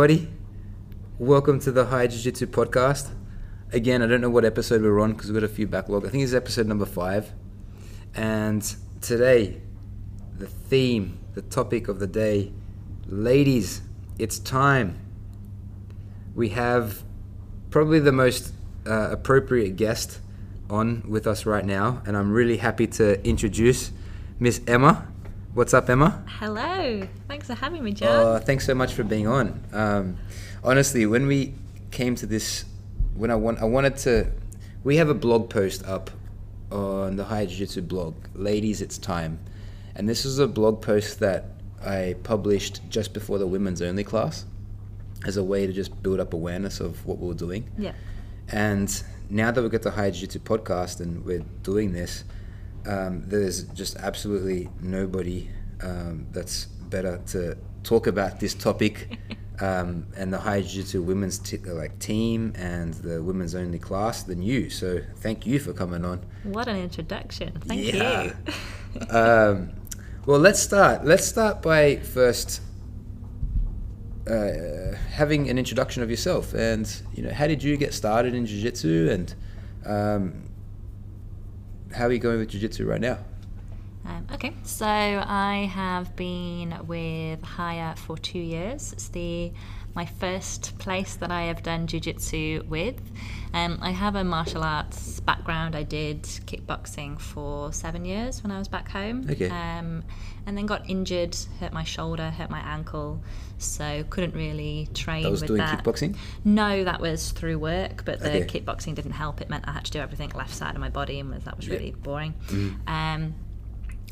everybody. Welcome to the High Jiu Jitsu podcast. Again, I don't know what episode we're on because we've got a few backlog. I think it's episode number five. And today, the theme, the topic of the day, ladies, it's time. We have probably the most uh, appropriate guest on with us right now, and I'm really happy to introduce Miss Emma. What's up, Emma? Hello. Thanks for having me, John. Uh, thanks so much for being on. Um, honestly, when we came to this, when I want, I wanted to. We have a blog post up on the High Jiu Jitsu blog, Ladies, It's Time, and this is a blog post that I published just before the women's only class, as a way to just build up awareness of what we were doing. yeah. And now that we've got the High Jiu Jitsu podcast and we're doing this, um, there's just absolutely nobody um, that's better to talk about this topic um, and the High Jiu Jitsu women's t- like team and the women's only class than you. So thank you for coming on. What an introduction. Thank Yeah. you. um, well, let's start. Let's start by first uh, having an introduction of yourself, and you know, how did you get started in jiu-jitsu, and um, how are you going with jiu-jitsu right now? Um, okay, so I have been with Haya for two years. It's the my first place that I have done jiu-jitsu with. Um, I have a martial arts background. I did kickboxing for seven years when I was back home. Okay. Um, and then got injured, hurt my shoulder, hurt my ankle, so couldn't really train That was with doing that. kickboxing. No, that was through work, but the Okay. kickboxing didn't help. It meant I had to do everything left side of my body, and was- that was Yeah. really boring. Mm-hmm. Um,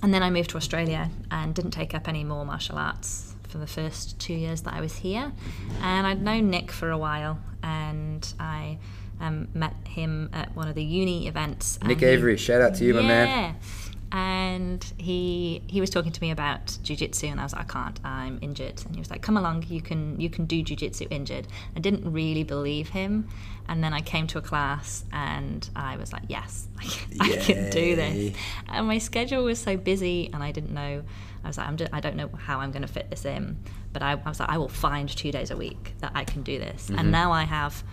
and then I moved to Australia and didn't take up any more martial arts for the first two years that I was here. Mm-hmm. And I'd known Nick for a while, and I um, met him at one of the uni events. Nick he- Avery, shout out to you, my man. yeah. And he he was talking to me about jujitsu, and I was like, I can't, I'm injured. And he was like, Come along, you can you can do jujitsu injured. I didn't really believe him, and then I came to a class, and I was like, Yes, I can, I can do this. And my schedule was so busy, and I didn't know. I was like, I'm just, I don't know how I'm going to fit this in, but I, I was like, I will find two days a week that I can do this. Mm-hmm. And now I have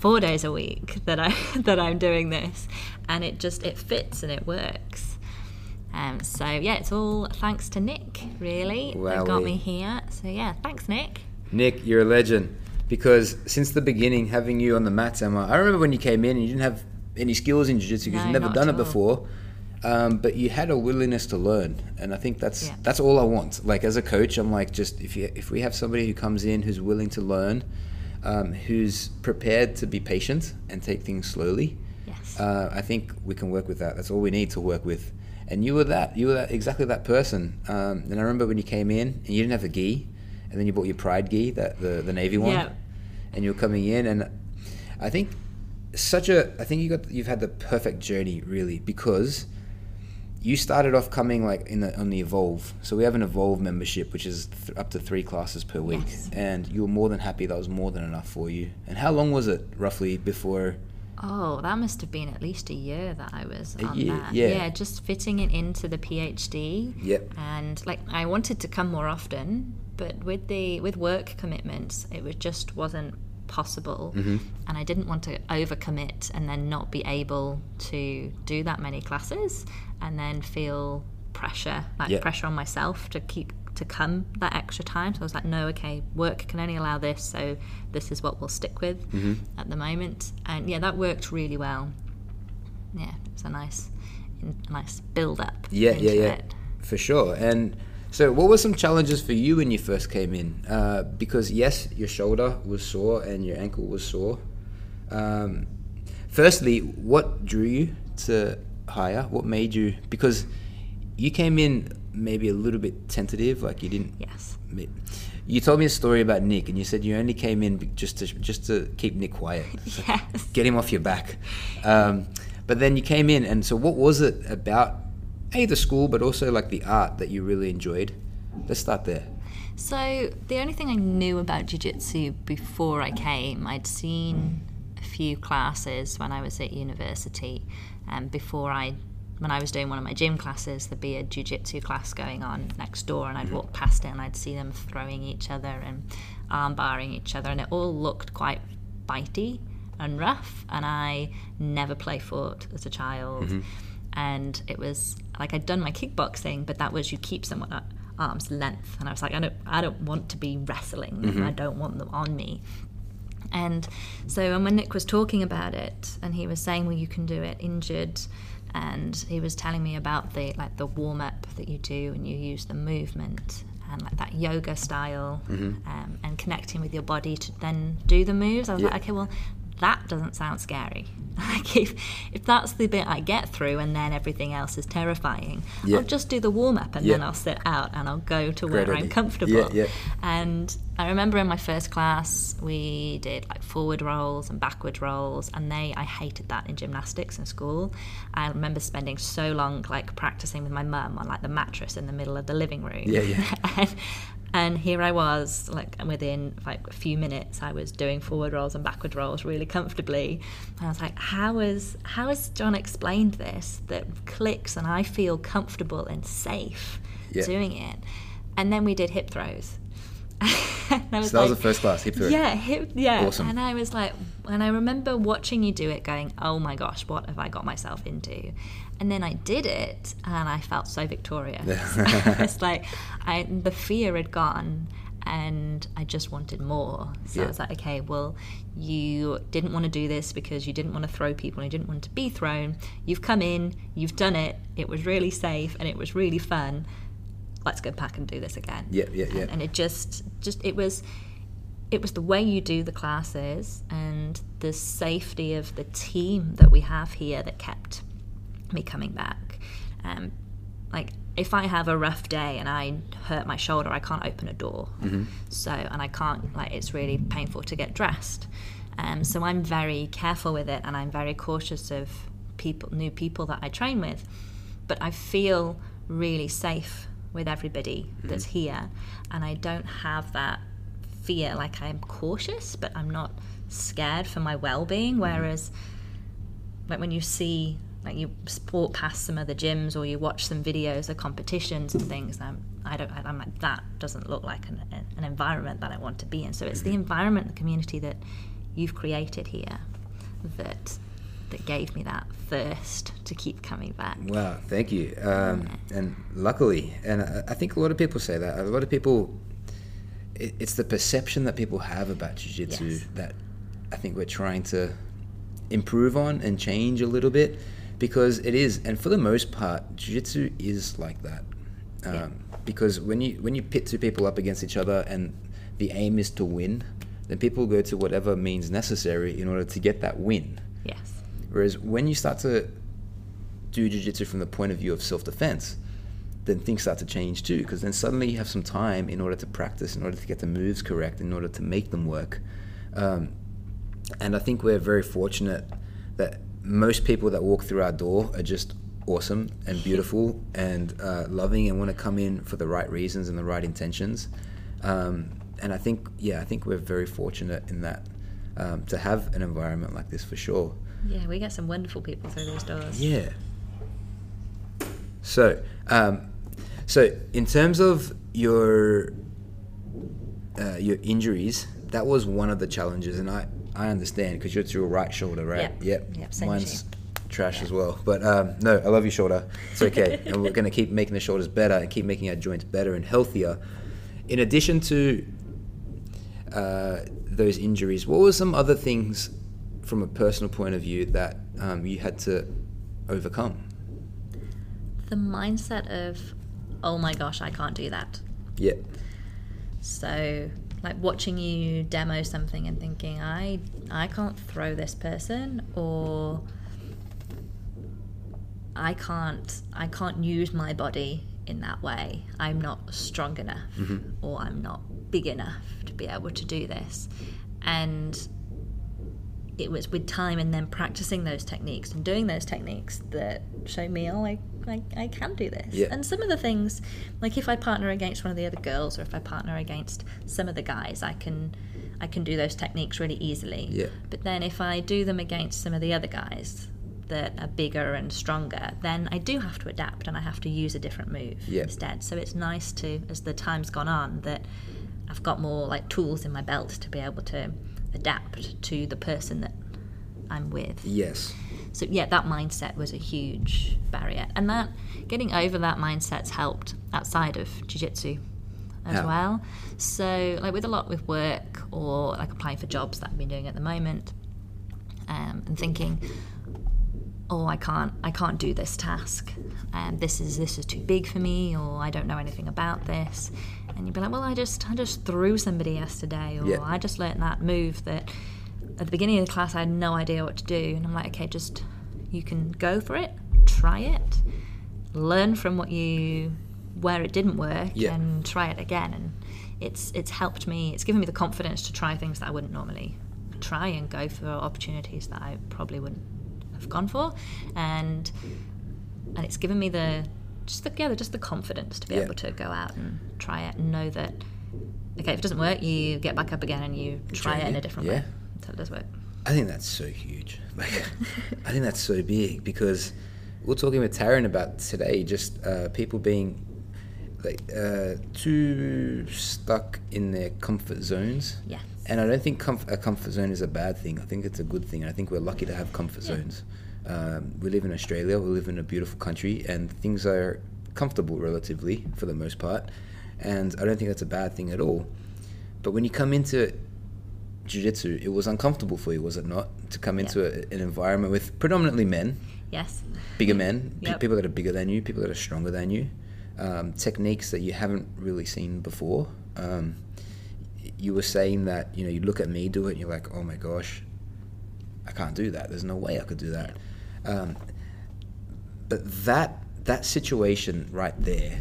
four days a week that I that I'm doing this, and it just it fits and it works. Um, so yeah, it's all thanks to Nick, really. That got me here. So yeah, thanks, Nick. Nick, you're a legend because since the beginning, having you on the mats, Emma, I remember when you came in and you didn't have any skills in jiu-jitsu because No, you've never done it before. Um, but you had a willingness to learn, and I think that's Yeah. that's all I want. Like as a coach, I'm like, just if you if we have somebody who comes in who's willing to learn, um, who's prepared to be patient and take things slowly, Yes. uh, I think we can work with that. That's all we need to work with. And you were that. You were that, exactly that person. Um, and I remember when you came in and you didn't have a gi, and then you bought your Pride gi, that the the navy one, Yeah. and you were coming in, and I think such a. I think you got you've had the perfect journey really because you started off coming like in the on the evolve so we have an evolve membership which is th- up to three classes per week Yes. and you were more than happy that was more than enough for you and how long was it roughly before Oh, that must have been at least a year that I was A on year, that. yeah. just fitting it into the PhD. Yep. And like I wanted to come more often, but with the with work commitments, it was just wasn't possible. Mm-hmm. And I didn't want to overcommit and then not be able to do that many classes and then feel pressure, like Yep. pressure on myself to keep to come that extra time. So I was like, no, okay, work can only allow this, so this is what we'll stick with Mm-hmm. at the moment. And yeah, that worked really well. Yeah, it was a nice, nice build up. Yeah, yeah, yeah, It. for sure. And so, what were some challenges for you when you first came in? Uh, because yes, your shoulder was sore and your ankle was sore. Um, firstly, what drew you to hire? What made you? Because you came in maybe a little bit tentative, like you didn't. Yes. You told me a story about Nick, and you said you only came in just to just to keep Nick quiet, So Yes. get him off your back. Um, but then you came in, and so what was it about a the school, but also like the art that you really enjoyed? Let's start there. So the only thing I knew about jiu-jitsu before I came, I'd seen a few classes when I was at university, um, before I when I was doing one of my gym classes, there'd be a jujitsu class going on next door, and I'd walk past it and I'd see them throwing each other and arm barring each other, and it all looked quite bitey and rough. And I never play fought as a child, and it was like I'd done my kickboxing, but that was you keep someone at arm's length, and I was like, I don't, I don't want to be wrestling. I don't want them on me. And so and when Nick was talking about it, and he was saying, well, you can do it injured, and he was telling me about the like the warm up that you do, and you use the movement and like that yoga style, um, and connecting with your body to then do the moves. I was Yeah. like, okay, well, that doesn't sound scary. like if if that's the bit I get through, and then everything else is terrifying, Yeah. I'll just do the warm up, and Yeah. then I'll sit out and I'll go to Great where I'm comfortable. Yeah, yeah. And I remember in my first class, we did like forward rolls and backward rolls, and they, I hated that in gymnastics in school. I remember spending so long like practicing with my mum on like the mattress in the middle of the living room. Yeah, yeah. and, and here I was, like within like a few minutes, I was doing forward rolls and backward rolls really comfortably. And I was like, how is how has John explained this that clicks and I feel comfortable and safe Yeah. doing it? And then we did hip throws. So that was like- the first class, hip. Yeah, hip, yeah. Awesome. And I was like, and I remember watching you do it, going, "Oh my gosh, what have I got myself into?" And then I did it, and I felt so victorious. it's like I, the fear had gone, and I just wanted more. So Yeah. I was like, okay, well, you didn't want to do this because you didn't want to throw people, and you didn't want to be thrown. You've come in, you've done it. It was really safe, and it was really fun. Let's go back and do this again Yeah, yeah, yeah. and, and it just just it was it was the way you do the classes and the safety of the team that we have here that kept me coming back um, like if I have a rough day and I hurt my shoulder, I can't open a door. So, and I can't, like, it's really painful to get dressed. Um, so I'm very careful with it and I'm very cautious of people, new people that I train with. But I feel really safe with everybody mm-hmm. that's here. And I don't have that fear. Like, I'm cautious, but I'm not scared for my well being. Mm-hmm. Whereas, like when you see like you sport past some other gyms or you watch some videos of competitions and things and I'm, I don't I'm like that doesn't look like an, an environment that I want to be in so it's the mm-hmm. environment the community that you've created here that that gave me that thirst to keep coming back Wow, thank you. Um, and luckily, and I, I think a lot of people say that. A lot of people, it, it's the perception that people have about jiu-jitsu Yes. that I think we're trying to improve on and change a little bit because it is, and for the most part, jiu-jitsu is like that. Um, Yeah. Because when you when you pit two people up against each other and the aim is to win, then people go to whatever means necessary in order to get that win. yes Whereas when you start to do jiu-jitsu from the point of view of self-defense, then things start to change too. Because then suddenly you have some time in order to practice, in order to get the moves correct, in order to make them work. Um, and I think we're very fortunate that most people that walk through our door are just awesome and beautiful and uh, loving and want to come in for the right reasons and the right intentions. Um, and I think, yeah, I think we're very fortunate in that um, to have an environment like this for sure. Yeah we get some wonderful people through those doors Yeah. So, um, so in terms of your uh, your injuries, that was one of the challenges, and I I understand because you're to your right shoulder, right? Yep. Yep. Yep, Mine's trash as well, but um, no, I love your shoulder. It's okay, and we're gonna keep making the shoulders better and keep making our joints better and healthier. In addition to uh, those injuries, what were some other things from a personal point of view that um, you had to overcome? the mindset of oh my gosh I can't do that Yeah. So, like watching you demo something and thinking, I I can't throw this person, or I can't I can't use my body in that way. I'm not strong enough, or I'm not big enough to be able to do this, and it was with time and then practicing those techniques and doing those techniques that showed me, oh, I, I, I can do this. Yeah. And some of the things, like if I partner against one of the other girls or if I partner against some of the guys, I can I can do those techniques really easily. Yeah. But then if I do them against some of the other guys, that are bigger and stronger, then I do have to adapt and I have to use a different move Yeah. instead. So it's nice to, as the time's gone on, that I've got more like tools in my belt to be able to adapt to the person that I'm with. Yes. So yeah, that mindset was a huge barrier, and that getting over that mindset's helped outside of jiu-jitsu as How? well. So like with a lot with work or like applying for jobs that I've been doing at the moment, um, and thinking, oh, I can't, I can't do this task, and this is this is too big for me, or I don't know anything about this, and you'd be like, well, I just I just threw somebody yesterday, or Yeah. I just learnt that move that at the beginning of the class I had no idea what to do, and I'm like, okay, just you can go for it, try it, learn from what you where it didn't work, Yeah. and try it again, and it's it's helped me. It's given me the confidence to try things that I wouldn't normally try and go for opportunities that I probably wouldn't have gone for, and and it's given me the just the yeah, just the confidence to be Yeah. able to go out and try it and know that okay, if it doesn't work, you get back up again and you try it in a different Yeah. way until it does work. I think that's so huge. Like, I think that's so big because we're talking with Taryn about today, just uh, people being like uh, too stuck in their comfort zones. Yes. And I don't think comf- a comfort zone is a bad thing. I think it's a good thing. I think we're lucky to have comfort Yeah. zones. Um, we live in Australia. We live in a beautiful country, and things are comfortable relatively for the most part. And I don't think that's a bad thing at all. But when you come into jiu-jitsu, it was uncomfortable for you, was it not, to come Yeah. into a, an environment with predominantly men, Yes. bigger men, Yep. people that are bigger than you, people that are stronger than you, um, techniques that you haven't really seen before. Um, you were saying that you know you look at me do it, and you're like, oh my gosh, I can't do that. There's no way I could do that. Um, but that that situation right there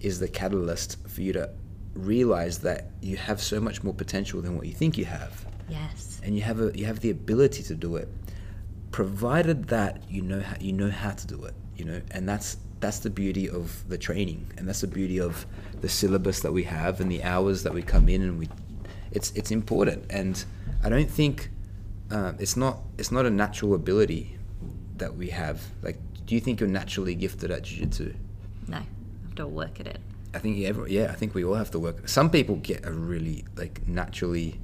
is the catalyst for you to realize that you have so much more potential than what you think you have Yes. and you have a you have the ability to do it provided that you know how you know how to do it you know and that's that's the beauty of the training and that's the beauty of the syllabus that we have and the hours that we come in and we it's it's important and i don't think um, it's not it's not a natural ability that we have like do you think you're naturally gifted at jiu-jitsu No. I have to work at it. I think every, yeah, I think we all have to work. Some people get a really like naturally,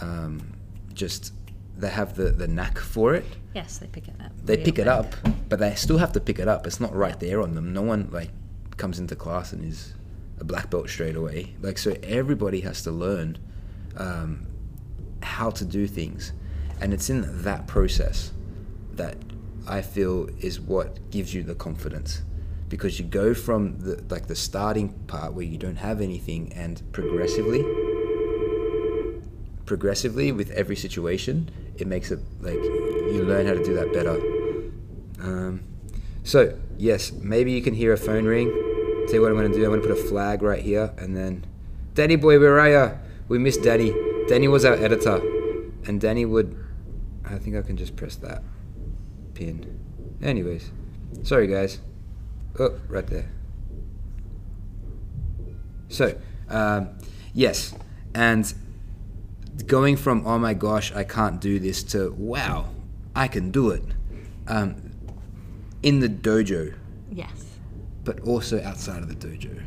um, just they have the the knack for it. Yes, they pick it up. They pick it up, but they still have to pick it up. It's not right there on them. No one like comes into class and is a black belt straight away. Like so, everybody has to learn um, how to do things, and it's in that process that I feel is what gives you the confidence. Because you go from the like the starting part where you don't have anything and progressively progressively with every situation it makes it like you learn how to do that better. Um, so yes maybe you can hear a phone ring. See what i'm going to do. I'm going to put a flag right here and then danny boy where are ya we missed danny danny was our editor. And danny would i think i can just press that pin. Anyways. Sorry guys. Oh right there. So um, yes. And going from oh my gosh i can't do this to wow i can do it. Um, in the dojo. Yes. but also outside of the dojo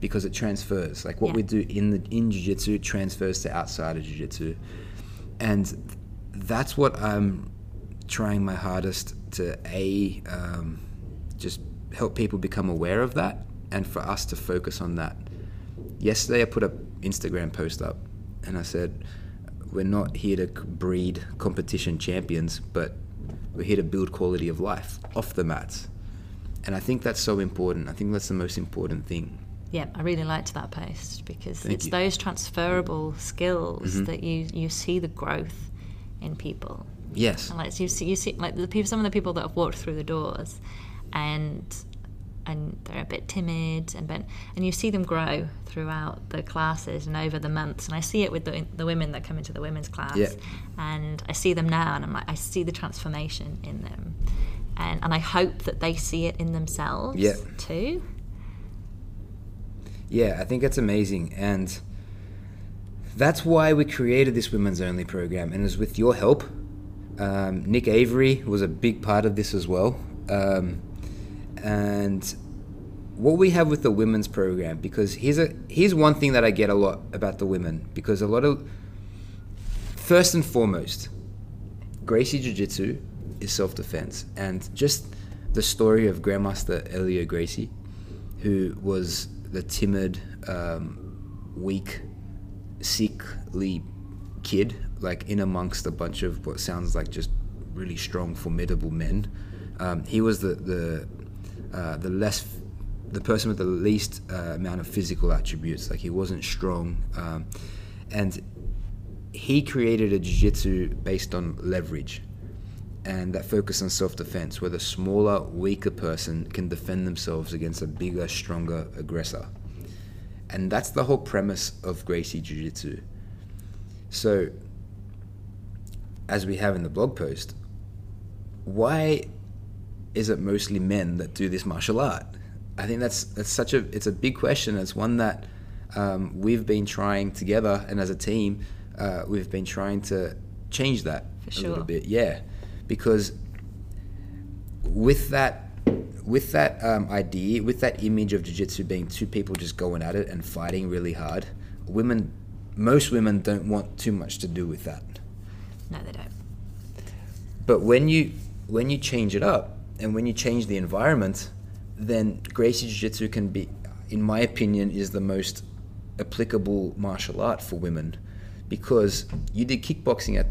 because it transfers like what Yeah. we do in the in jiu-jitsu transfers to outside of jiu-jitsu and that's what i'm trying my hardest to a um, just help people become aware of that and for us to focus on that yesterday i put a instagram post up and i said we're not here to breed competition champions but we're here to build quality of life off the mats and I think that's so important. I think that's the most important thing. Yeah, I really liked that post because Thank it's you. Mm-hmm. those transferable skills that you you see the growth in people. Yes. And like you see, you see like the people, some of the people that have walked through the doors, and and they're a bit timid, and but, and you see them grow throughout the classes and over the months. And I see it with the the women that come into the women's class, Yeah. and I see them now, and I'm like, I see the transformation in them, and and I hope that they see it in themselves Yeah. too. Yeah, I think that's amazing. And that's why we created this women's only program. And it was with your help. Um, Nick Avery was a big part of this as well. Um, and what we have with the women's program, because here's a here's one thing that I get a lot about the women, because a lot of first and foremost, Gracie Jiu Jitsu is self defense, and just the story of Grandmaster Helio Gracie, who was the timid, um, weak, sickly kid, like in amongst a bunch of what sounds like just really strong, formidable men. Um, he was the the uh, the less the person with the least uh, amount of physical attributes. Like he wasn't strong, um, and he created a jiu-jitsu based on leverage and that focus on self-defense where the smaller weaker person can defend themselves against a bigger stronger aggressor. And that's the whole premise of gracie jiu-jitsu. So as we have in the blog post why is it mostly men that do this martial art? I think that's that's such a it's a big question. It's one that um, we've been trying together and as a team uh, we've been trying to change that a little bit. Yeah because with that with that um, idea with that image of jiu-jitsu being two people just going at it and fighting really hard women most women don't want too much to do with that No, they don't. but when you when you change it up and when you change the environment then gracie jiu-jitsu can be in my opinion is the most applicable martial art for women because you did kickboxing at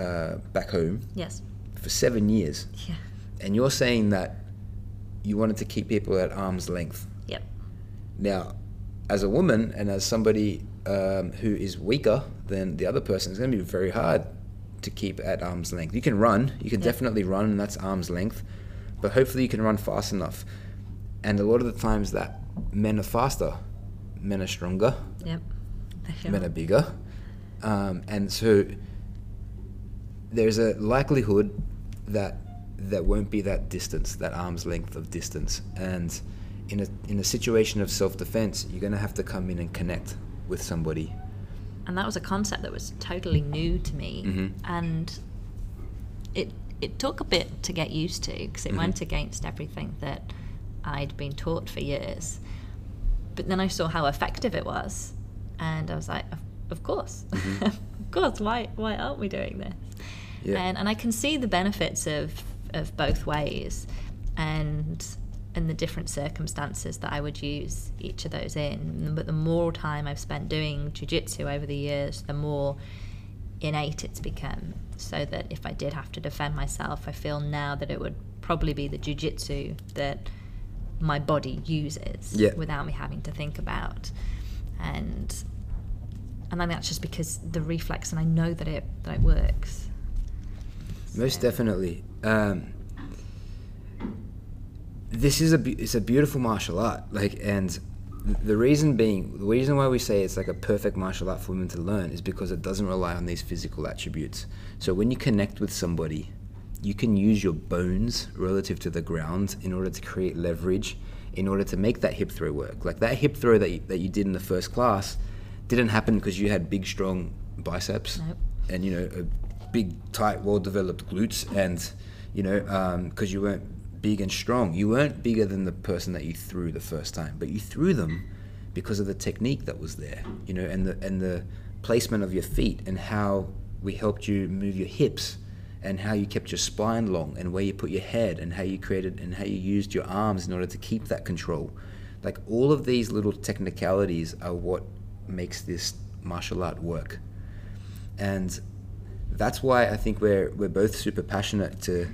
uh, back home Yes. For seven years Yeah. and you're saying that you wanted to keep people at arm's length. Yep. Now, as a woman and as somebody um, who is weaker than the other person, it's going to be very hard to keep at arm's length. You can run, you can Yeah. definitely run, and that's arm's length, but hopefully you can run fast enough. And a lot of the times that men are faster, men are stronger, Yep. Men are. are bigger. Um, and so there's a likelihood that there won't be that distance, that arm's length of distance. And in a, in a situation of self defense, you're going to have to come in and connect with somebody. and that was a concept that was totally new to me Mhm. and it it took a bit to get used to because it Mhm. went against everything that I'd been taught for years but then I saw how effective it was and I was like of, of course Mhm. of course why why aren't we doing this Yeah. and and I can see the benefits of of both ways and and the different circumstances that I would use each of those in. But the more time I've spent doing jujitsu over the years, the more innate it's become. So that if I did have to defend myself, I feel now that it would probably be the jujitsu that my body uses Yeah. without me having to think about. And and I think that's just because the reflex, and I know that it that it works. Most definitely. Um, this is a it's a beautiful martial art. Like, and the reason being, the reason why we say it's like a perfect martial art for women to learn is because it doesn't rely on these physical attributes. So when you connect with somebody, you can use your bones relative to the ground in order to create leverage, in order to make that hip throw work. Like that hip throw that you, that you did in the first class didn't happen because you had big, strong biceps Nope. and you know a big tight well developed glutes and you know um, because you weren't big and strong. You weren't bigger than the person that you threw the first time but you threw them because of the technique that was there you know and the and the placement of your feet and how we helped you move your hips and how you kept your spine long and where you put your head and how you created and how you used your arms in order to keep that control. Like all of these little technicalities are what makes this martial art work. And that's why I think we're we're both super passionate to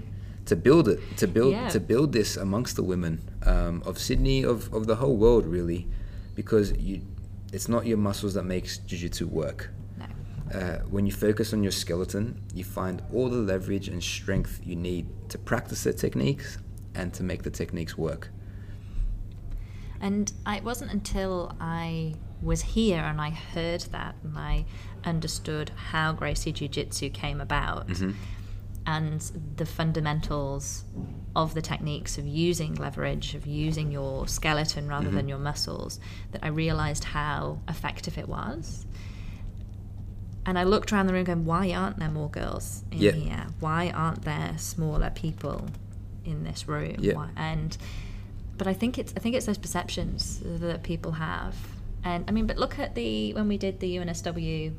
to build it to build Yeah. to build this amongst the women um, of Sydney of, of the whole world really because you it's not your muscles that makes jiu-jitsu work No. uh, when you focus on your skeleton you find all the leverage and strength you need to practice the techniques and to make the techniques work And I, it wasn't until I was here and I heard that and I understood how Gracie Jiu Jitsu came about Mhm. and the fundamentals of the techniques of using leverage, of using your skeleton rather than Mhm. your muscles, that I realized how effective it was. and I looked around the room going, why aren't there more girls in Yeah. here? Why aren't there smaller people in this room? Yeah. Why- And but I think it's I think it's those perceptions that people have. And I mean, but look at the when we did the UNSW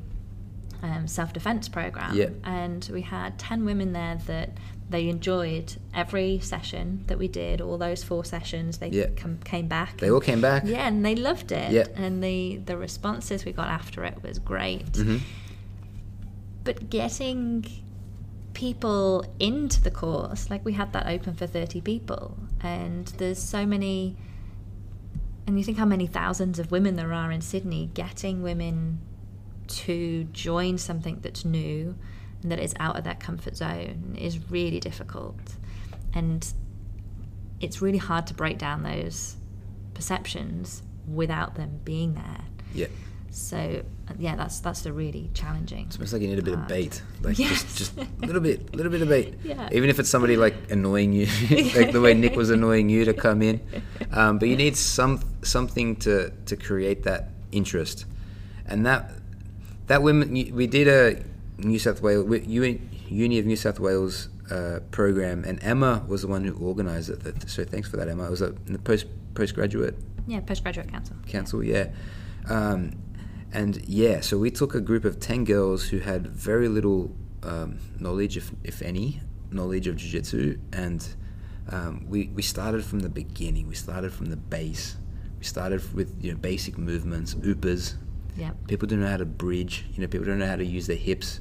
um, self defense program, Yeah. and we had ten women there that they enjoyed every session that we did. All those four sessions, they Yeah. come, came back. They all came back. Yeah, and they loved it. Yeah. And the the responses we got after it was great. Mhm. But getting people into the course, like we had that open for 30 people, and there's so many, and you think how many thousands of women there are in Sydney, getting women to join something that's new and that is out of their comfort zone is really difficult. And it's really hard to break down those perceptions without them being there. Yeah. So yeah, that's that's the really challenging. It's almost like you need a bit of bait, like Yes. just just a little bit, a little bit of bait. Yeah. Even if it's somebody like annoying you, like the way Nick was annoying you to come in, um, but you need some something to to create that interest, and that that women we did a New South Wales Uni of New South Wales uh, program, and Emma was the one who organised it. So thanks for that, Emma. It was a in post postgraduate Yeah, postgraduate council. council, yeah. Um, and yeah, so we took a group of 10 girls who had very little um, knowledge, if, if any, knowledge of Jiu Jitsu. And um, we, we started from the beginning, we started from the base. We started with you know basic movements, upas. Yeah. People don't know how to bridge, you know, people don't know how to use their hips.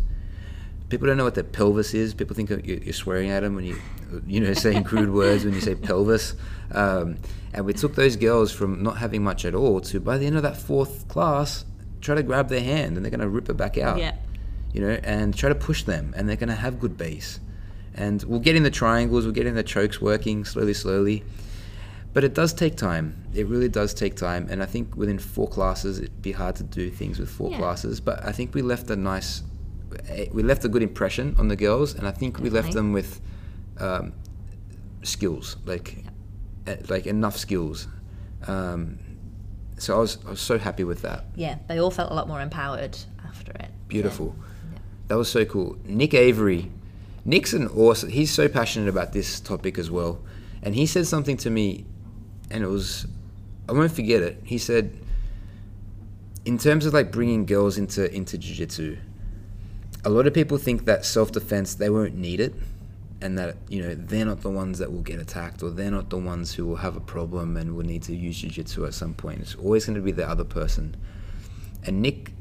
People don't know what their pelvis is. People think you're you're swearing at them when you, you know, saying crude words when you say pelvis. Um, and we took those girls from not having much at all to by the end of that fourth class, try to grab their hand and they're going to rip it back out. Yeah. You know, and try to push them, and they're going to have good base. And we'll get in the triangles, we'll get in the chokes working slowly, slowly. But it does take time. It really does take time. And I think within four classes, it'd be hard to do things with four Yeah. classes. But I think we left a nice, eh, we left a good impression on the girls, and I think we left them with um, skills, like, eh, like enough skills. Um, so I was, I was so happy with that. Yeah, they all felt a lot more empowered after it. Beautiful. Yeah. That was so cool. Nick Avery. Nick's an awesome. He's so passionate about this topic as well, and he said something to me, and it was, I won't forget it. He said, in terms of like bringing girls into into jiu-jitsu, a lot of people think that self-defense they won't need it, and that you know they're not the ones that will get attacked, or they're not the ones who will have a problem and will need to use jiu-jitsu at some point. It's always going to be the other person. And Nick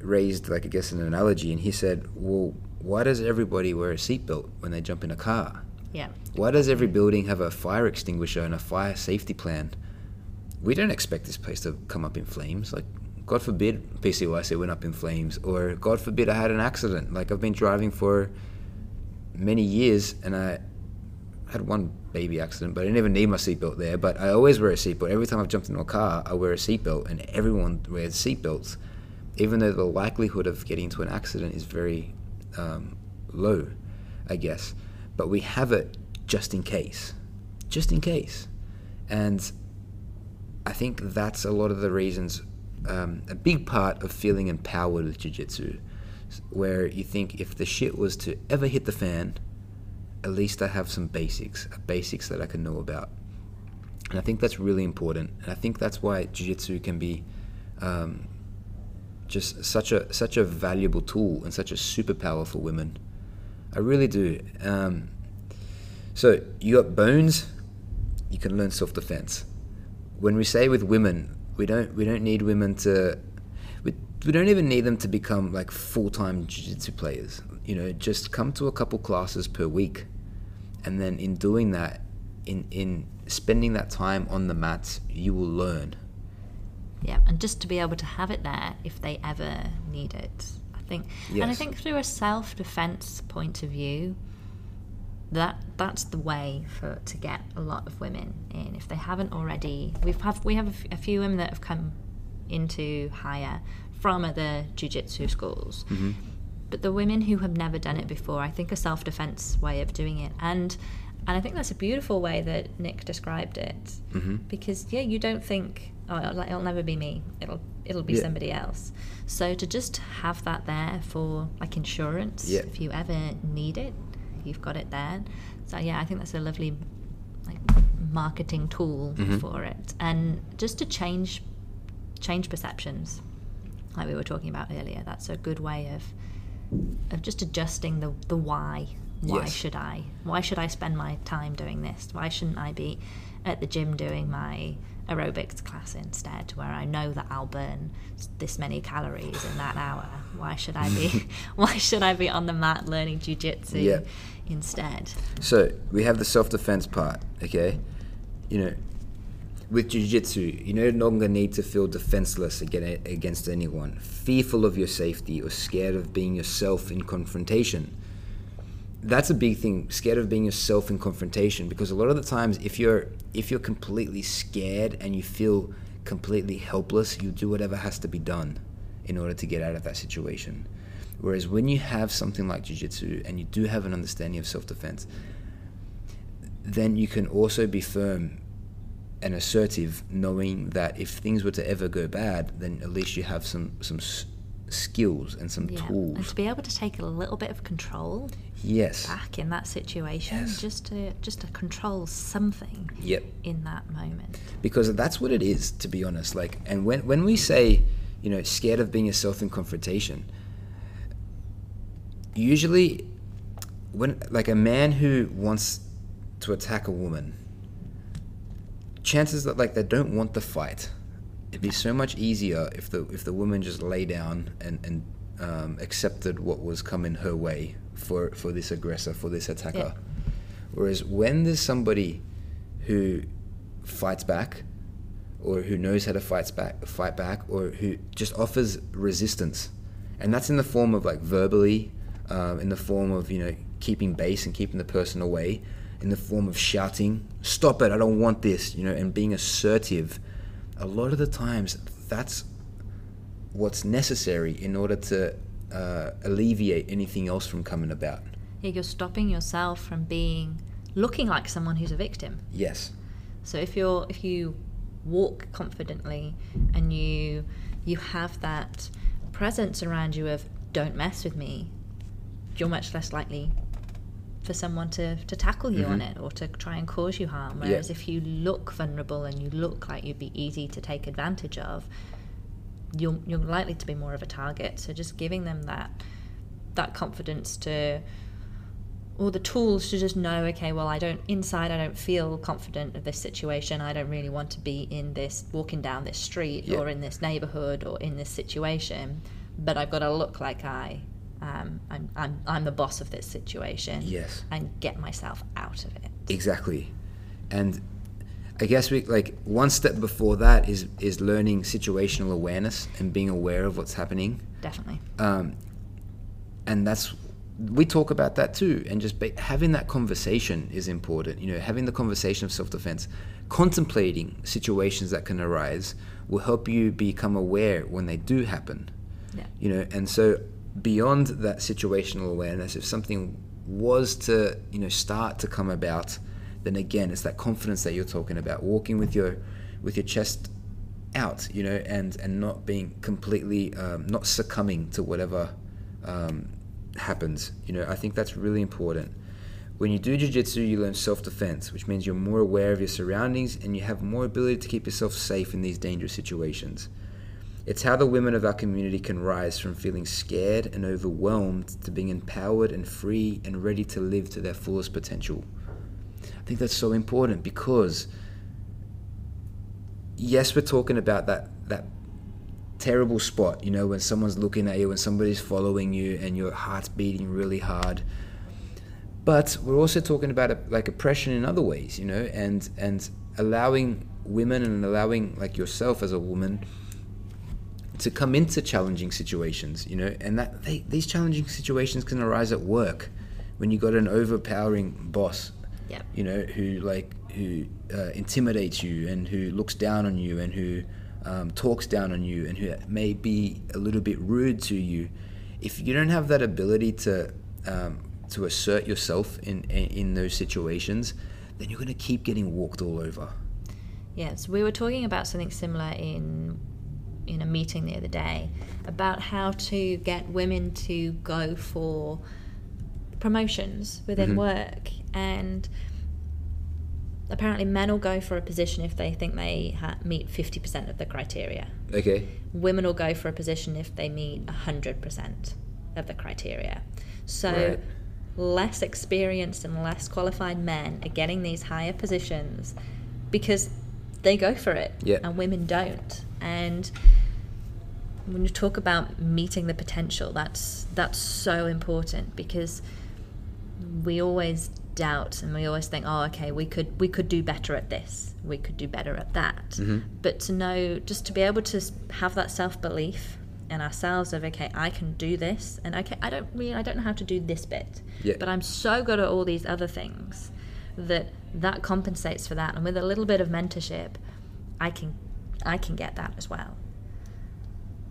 raised like I guess an analogy, and he said, "Well, why does everybody wear a seatbelt when they jump in a car? Yeah. Why does every building have a fire extinguisher and a fire safety plan? We don't expect this place to come up in flames. Like, God forbid PCYC went up in flames, or God forbid I had an accident. Like I've been driving for many years, and I had one baby accident, but I didn't even need my seatbelt there. But I always wear a seatbelt. Every time I've jumped into a car, I wear a seatbelt, and everyone wears seatbelts, even though the likelihood of getting into an accident is very um, low, I guess. But we have it just in case, just in case, and I think that's a lot of the reasons, um, a big part of feeling empowered with jiu-jitsu, where you think if the shit was to ever hit the fan, at least I have some basics, basics that I can know about. And I think that's really important. And I think that's why jiu-jitsu can be um, just such a such a valuable tool and such a superpower for women. I really do. Um, so you got bones, you can learn self-defense. When we say with women, we don't we don't need women to we, we don't even need them to become like full-time jiu-jitsu players. You know, just come to a couple classes per week, and then in doing that, in in spending that time on the mats, you will learn. Yeah, and just to be able to have it there if they ever need it. Think and I think through a self defense point of view, that that's the way for to get a lot of women in. If they haven't already we've have we have a, f- a few women that have come into higher from other jiu-jitsu schools. But the women who have never done it before, I think a self defense way of doing it. And and I think that's a beautiful way that Nick described it. Mm-hmm. Because yeah, you don't think oh, it'll, it'll never be me. It'll it'll be Yeah. somebody else. So to just have that there for like insurance, Yeah. if you ever need it, you've got it there. So yeah, I think that's a lovely like marketing tool Mhm. for it, and just to change change perceptions, like we were talking about earlier. That's a good way of of just adjusting the the why. Why Yes. should I? Why should I spend my time doing this? Why shouldn't I be at the gym doing my aerobics class instead, where I know that I'll burn this many calories in that hour? Why should I be? why should I be on the mat learning jujitsu Yeah. instead? So we have the self defense part, okay? You know, with jiu-jitsu, you no longer need to feel defenseless against anyone, fearful of your safety or scared of being yourself in confrontation. That's a big thing, scared of being yourself in confrontation because a lot of the times if you're if you're completely scared and you feel completely helpless, you do whatever has to be done in order to get out of that situation. Whereas when you have something like jiu-jitsu and you do have an understanding of self-defense, then you can also be firm and assertive, knowing that if things were to ever go bad, then at least you have some some skills and some Yeah. And tools. to be able to take a little bit of control Yes. back in that situation, Yes. just to just to control something Yep. in that moment. Because that's what it is, to be honest. Like, and when when we say, you know, scared of being yourself in confrontation, usually, when like a man who wants to attack a woman, chances that like they don't want the fight. It'd be so much easier if the if the woman just lay down and and um, accepted what was coming her way for for this aggressor for this attacker. Whereas when there's somebody who fights back, or who knows how to fight back, fight back, or who just offers resistance, and that's in the form of like verbally, um, in the form of you know keeping base and keeping the person away, in the form of shouting, "Stop it! I don't want this!" You know, and being assertive. A lot of the times, that's what's necessary in order to uh, alleviate anything else from coming about. Yeah, you're stopping yourself from being looking like someone who's a victim. Yes. So if you're if you walk confidently and you you have that presence around you of don't mess with me, you're much less likely for someone to, to tackle you on Mhm. it or to try and cause you harm. Yeah. Whereas if you look vulnerable and you look like you'd be easy to take advantage of, you're you're likely to be more of a target. So just giving them that that confidence to or the tools to just know okay well i don't inside i don't feel confident of this situation i don't really want to be in this walking down this street Yeah. or in this neighborhood or in this situation but i've got to look like i um, I'm, I'm, I'm the boss of this situation Yes. and get myself out of it Exactly, and I guess we like one step before that is is learning situational awareness and being aware of what's happening. definitely Um, and that's we talk about that too, and just be, having that conversation is important. You know, having the conversation of self defense, contemplating situations that can arise will help you become aware when they do happen. yeah you know and so beyond that situational awareness if something was to you know start to come about then again it's that confidence that you're talking about walking with your with your chest out you know and and not being completely um, not succumbing to whatever um, happens you know. I think that's really important. When you do jiu-jitsu you learn self-defense which means you're more aware of your surroundings and you have more ability to keep yourself safe in these dangerous situations it's how the women of our community can rise from feeling scared and overwhelmed to being empowered and free and ready to live to their fullest potential. I think that's so important because yes, we're talking about that that terrible spot, you know, when someone's looking at you, when somebody's following you and your heart's beating really hard. But we're also talking about uh, like oppression in other ways, you know, and and allowing women and allowing like yourself as a woman to come into challenging situations, you know, and that they, these challenging situations can arise at work when you've got an overpowering boss, Yep. you know, who like who uh, intimidates you and who looks down on you and who um, talks down on you and who may be a little bit rude to you. If you don't have that ability to um, to assert yourself in, in in those situations, then you're gonna keep getting walked all over. Yes, we were talking about something similar in in a meeting the other day about how to get women to go for promotions within Mhm. work and apparently men will go for a position if they think they ha- meet 50% of the criteria Okay. women will go for a position if they meet 100% of the criteria. So, Right. less experienced and less qualified men are getting these higher positions because they go for it Yeah. and women don't. And when you talk about meeting the potential, that's that's so important because we always doubt and we always think, oh, okay, we could we could do better at this, we could do better at that. Mhm. But to know, just to be able to have that self belief in ourselves of, okay, I can do this, and okay, I don't really, I don't know how to do this bit, Yeah. but I'm so good at all these other things that that compensates for that, and with a little bit of mentorship, I can I can get that as well.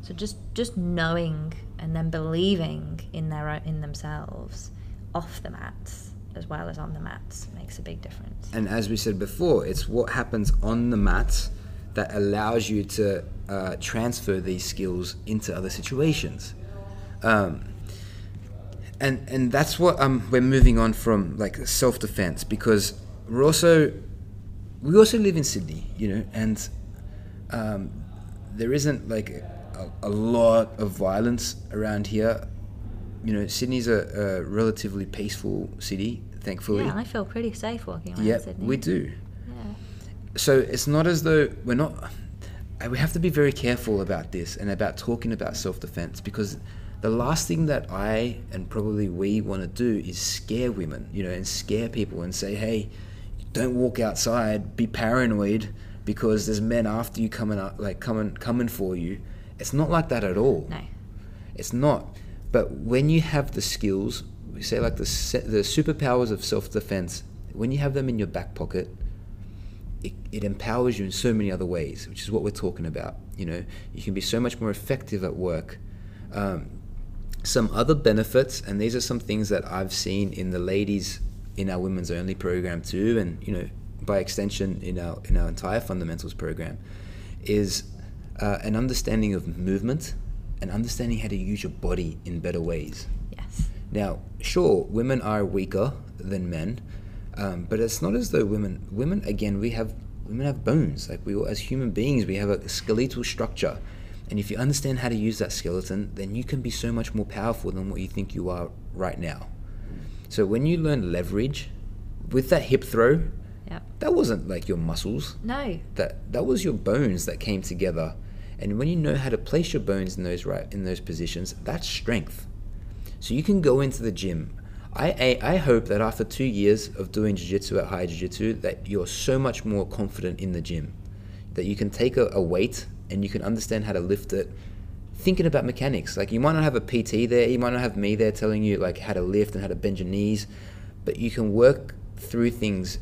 So just just knowing and then believing in their own, in themselves off the mats as well as on the mats makes a big difference. And as we said before, it's what happens on the mat that allows you to uh, transfer these skills into other situations. Um, and and that's what um, we're moving on from, like self defense, because we're also we also live in Sydney, you know, and um, there isn't like a, a lot of violence around here. You know, Sydney's a, a relatively peaceful city, thankfully. Yeah, I feel pretty safe walking around Yeah, Sydney. we do. Yeah. So it's not as though we're not. We have to be very careful about this and about talking about self defense because the last thing that I and probably we want to do is scare women, you know, and scare people and say, hey, don't walk outside, be paranoid because there's men after you coming up, like coming coming for you. It's not like that at all. No. It's not. But when you have the skills, we say like the the superpowers of self defense, when you have them in your back pocket, it, it empowers you in so many other ways, which is what we're talking about. You know, you can be so much more effective at work. Um, some other benefits, and these are some things that I've seen in the ladies in our women's only program too, and you know, by extension in our in our entire fundamentals program, is uh, an understanding of movement and understanding how to use your body in better ways. Yes. Now, sure, women are weaker than men, um, but it's not as though women. Women again, we have women have bones. Like we, all- as human beings, we have a skeletal structure, and if you understand how to use that skeleton, then you can be so much more powerful than what you think you are right now. So when you learn leverage, with that hip throw, Yep. that wasn't like your muscles. No. That that was your bones that came together, and when you know how to place your bones in those right in those positions, that's strength. So you can go into the gym. I, I, I hope that after two years of doing jiu-jitsu at high jiu-jitsu that you're so much more confident in the gym that you can take a, a weight and you can understand how to lift it thinking about mechanics like you might not have a pt there you might not have me there telling you like how to lift and how to bend your knees but you can work through things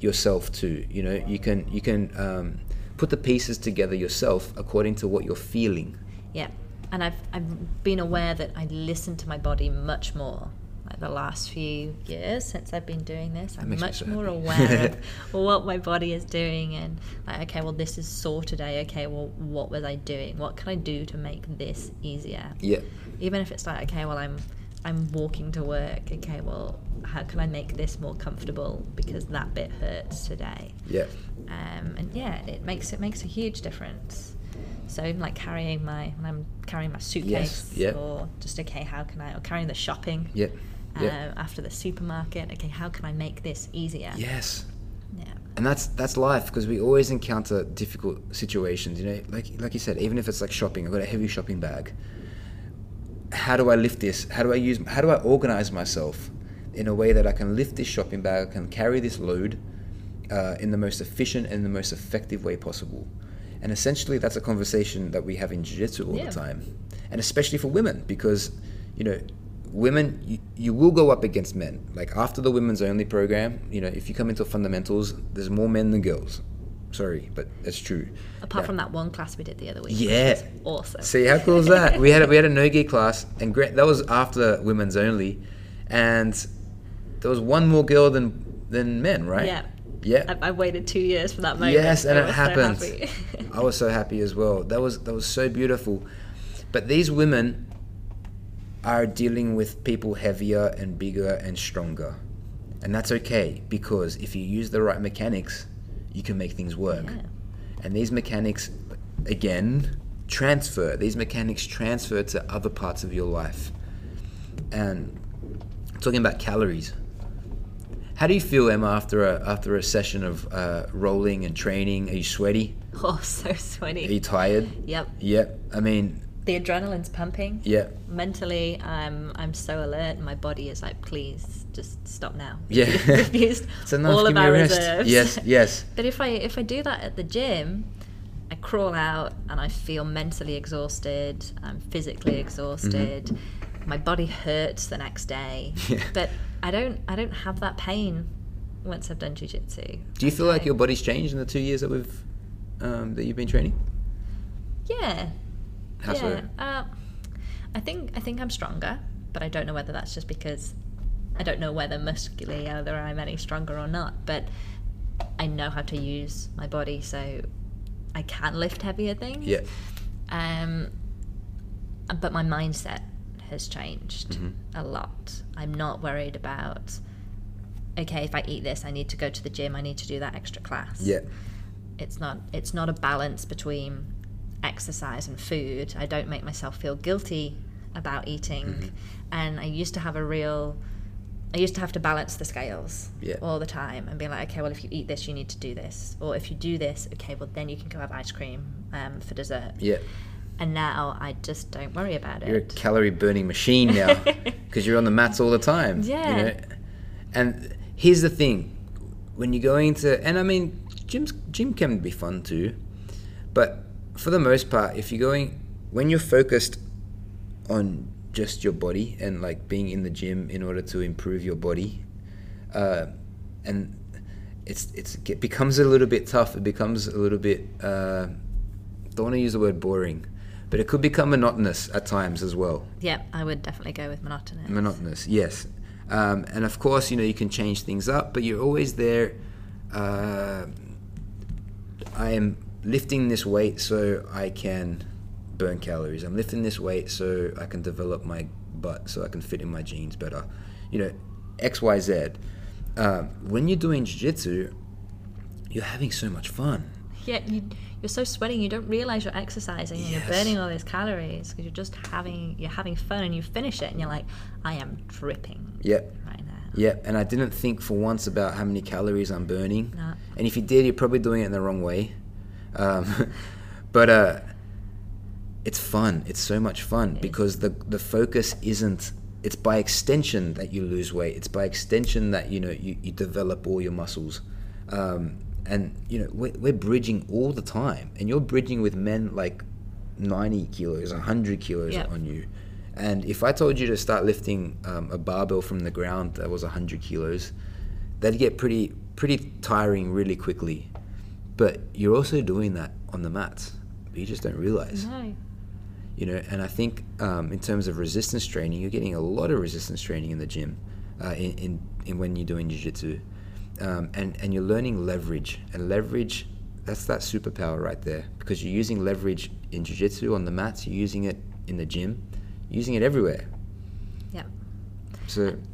yourself too you know you can you can um, put the pieces together yourself according to what you're feeling Yeah. And I've I've been aware that I listen to my body much more. Like the last few years since I've been doing this, I'm much so more aware of what my body is doing and like, okay, well this is sore today. Okay, well what was I doing? What can I do to make this easier? yeah Even if it's like, okay, well I'm I'm walking to work. Okay, well how can I make this more comfortable because that bit hurts today? yeah um, and yeah, it makes it makes a huge difference. So even like carrying my when I'm carrying my suitcase, yeah. or just okay, how can I? Or carrying the shopping yeah uh, yeah after the supermarket. Okay, how can I make this easier? yes Yeah. and that's that's life because we always encounter difficult situations you know like like you said even if it's like shopping i've got a heavy shopping bag how do i lift this how do i use how do i organize myself in a way that i can lift this shopping bag I can carry this load uh, in the most efficient and the most effective way possible and essentially that's a conversation that we have in jiu-jitsu all Yeah. the time and especially for women because you know women you, you will go up against men like after the women's only program you know if you come into fundamentals there's more men than girls sorry but that's true Apart Yeah. from that one class we did the other week. Yeah. Awesome. See how cool is that? We had a, we had a no gi class, and great, that was after women's only, and there was one more girl than than men, right? Yeah. Yeah. I, I waited two years for that moment. Yes, and it was so happened. I was so happy as well. That was that was so beautiful. But these women are dealing with people heavier and bigger and stronger. And that's okay because if you use the right mechanics, you can make things work. Yeah. And these mechanics again transfer. These mechanics transfer to other parts of your life. And talking about calories. How do you feel, Emma, after a after a session of uh, rolling and training? Are you sweaty? oh, so sweaty. Are you tired? Yep. Yep. I mean, The adrenaline's pumping. yeah. Mentally, I'm I'm so alert. My body is like, please, just stop now. Yeah. We've used It's enough. all of our reserves. Yes, yes. But if I if I do that at the gym, I crawl out and I feel mentally exhausted. I'm physically exhausted. My body hurts the next day. Mm-hmm. Yeah. But I don't I don't have that pain once I've done jujitsu. Do you feel like your body's changed in the two years that we've um, that you've been training? Yeah. How yeah. so? Uh, I think I think I'm stronger, but I don't know whether that's just because I don't know whether muscularly whether I'm any stronger or not. But I know how to use my body, so I can lift heavier things. Yeah. Um, but my mindset has changed Mm-hmm. a lot. I'm not worried about. Okay, if I eat this, I need to go to the gym. I need to do that extra class Yeah. it's not it's not a balance between exercise and food i don't make myself feel guilty about eating Mm-hmm. and i used to have a real i used to have to balance the scales Yeah. all the time and be like okay well if you eat this you need to do this or if you do this okay well then you can go have ice cream um, for dessert Yeah. and now i just don't worry about it. You're a calorie burning machine now because you're on the mats all the time. You Yeah. know? And here's the thing when you're going to, and I mean, gym's, gym can be fun too, but for the most part, if you're going, when you're focused on just your body and like being in the gym in order to improve your body, uh, and it's it's it becomes a little bit tough. It becomes a little bit. Uh, don't want to use the word boring, but it could become monotonous at times as well. yeah i would definitely go with monotonous Monotonous, yes. Um, and of course, you know you can change things up, but you're always there. Uh, I am lifting this weight so I can burn calories. I'm lifting this weight so I can develop my butt, so I can fit in my jeans better. You know, X, Y, Z. Um, when you're doing jiu-jitsu, you're having so much fun. Yeah, you, you're so sweating. You don't realize you're exercising and Yes. you're burning all those calories because you're just having you're having fun and you finish it and you're like, I am dripping Yep. right now. Yeah, and I didn't think for once about how many calories I'm burning. No. And if you did, you're probably doing it in the wrong way. Um, but uh, it's fun. It's so much fun because the the focus isn't. It's by extension that you lose weight. It's by extension that you know you, you develop all your muscles. Um, and you know we're, we're bridging all the time, and you're bridging with men like 90 kilos, 100 kilos Yep. on you. And if I told you to start lifting um, a barbell from the ground that was 100 kilos, that'd get pretty pretty tiring really quickly. But you're also doing that on the mats. But you just don't realize, No. you know. And I think um, in terms of resistance training, you're getting a lot of resistance training in the gym, uh, in, in in when you're doing jiu-jitsu, um, and and you're learning leverage. And leverage, that's that superpower right there. Because you're using leverage in jiu-jitsu on the mats, you're using it in the gym, using it everywhere.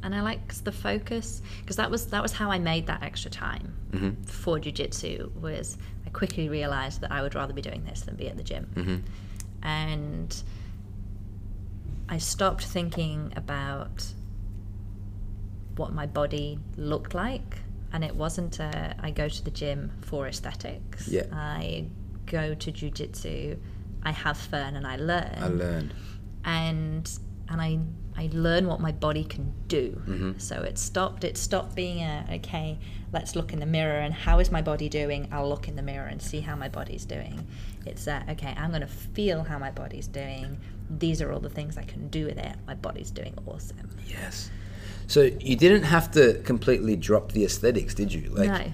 And I like the focus because that was that was how I made that extra time Mhm. for jujitsu. Was I quickly realized that I would rather be doing this than be at the gym, mhm. and I stopped thinking about what my body looked like. And it wasn't a, I go to the gym for aesthetics. Yeah. I go to jujitsu, I have fun and I learn. I learned. and and I I learn what my body can do. Mhm. So it stopped. It stopped being a okay. Let's look in the mirror and how is my body doing? I'll look in the mirror and see how my body's doing. It's that okay. I'm going to feel how my body's doing. These are all the things I can do with it. My body's doing awesome. Yes. So you didn't have to completely drop the aesthetics, did you? Like, no.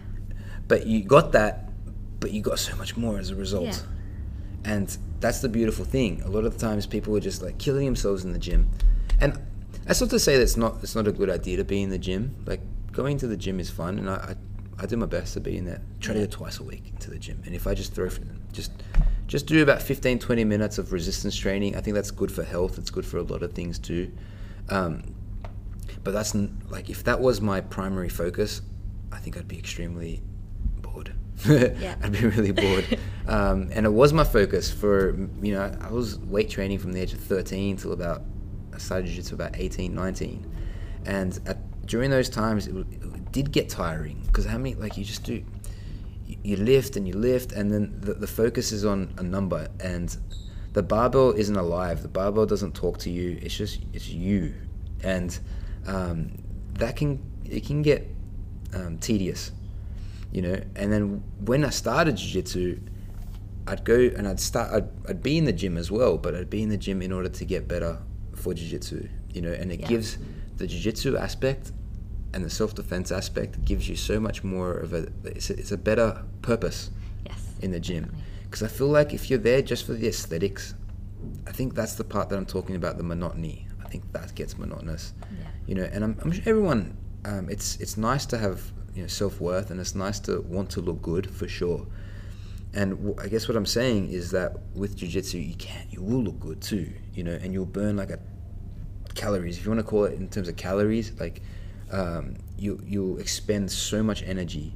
But you got that, but you got so much more as a result. Yeah. And that's the beautiful thing. A lot of the times people are just like killing themselves in the gym. And that's not to say that it's not it's not a good idea to be in the gym. Like going to the gym is fun and I, I, I do my best to be in there. Try to go twice a week into the gym, and if I just throw just just do about 15, 20 minutes of resistance training, I think that's good for health. It's good for a lot of things too. Um, but that's n- like if that was my primary focus, I think I'd be extremely bored. Yeah. I'd be really bored. Um, and it was my focus for you know I was weight training from the age of 13 till about started jiu-jitsu about 18, 19, and at, during those times it, it did get tiring because how many like you just do you, lift and you lift and then the, the focus is on a number and the barbell isn't alive. The barbell doesn't talk to you. It's just it's you. And um, that can it can get um, tedious you know? And then when i started jiu-jitsu i'd go and i'd start I'd, I'd be in the gym as well but i'd be in the gym in order to get better for jiu-jitsu you know and it Yeah. gives the jiu-jitsu aspect and the self-defense aspect gives you so much more of a it's a, it's a better purpose Yes. in the gym because i feel like if you're there just for the aesthetics i think that's the part that i'm talking about the monotony i think that gets monotonous Yeah. you know and i'm, I'm sure everyone um, it's it's nice to have you know self-worth and it's nice to want to look good for sure and w- i guess what i'm saying is that with jiu-jitsu you can you will look good too you know and you'll burn like a calories. If you want to call it in terms of calories like um, you you'll expend so much energy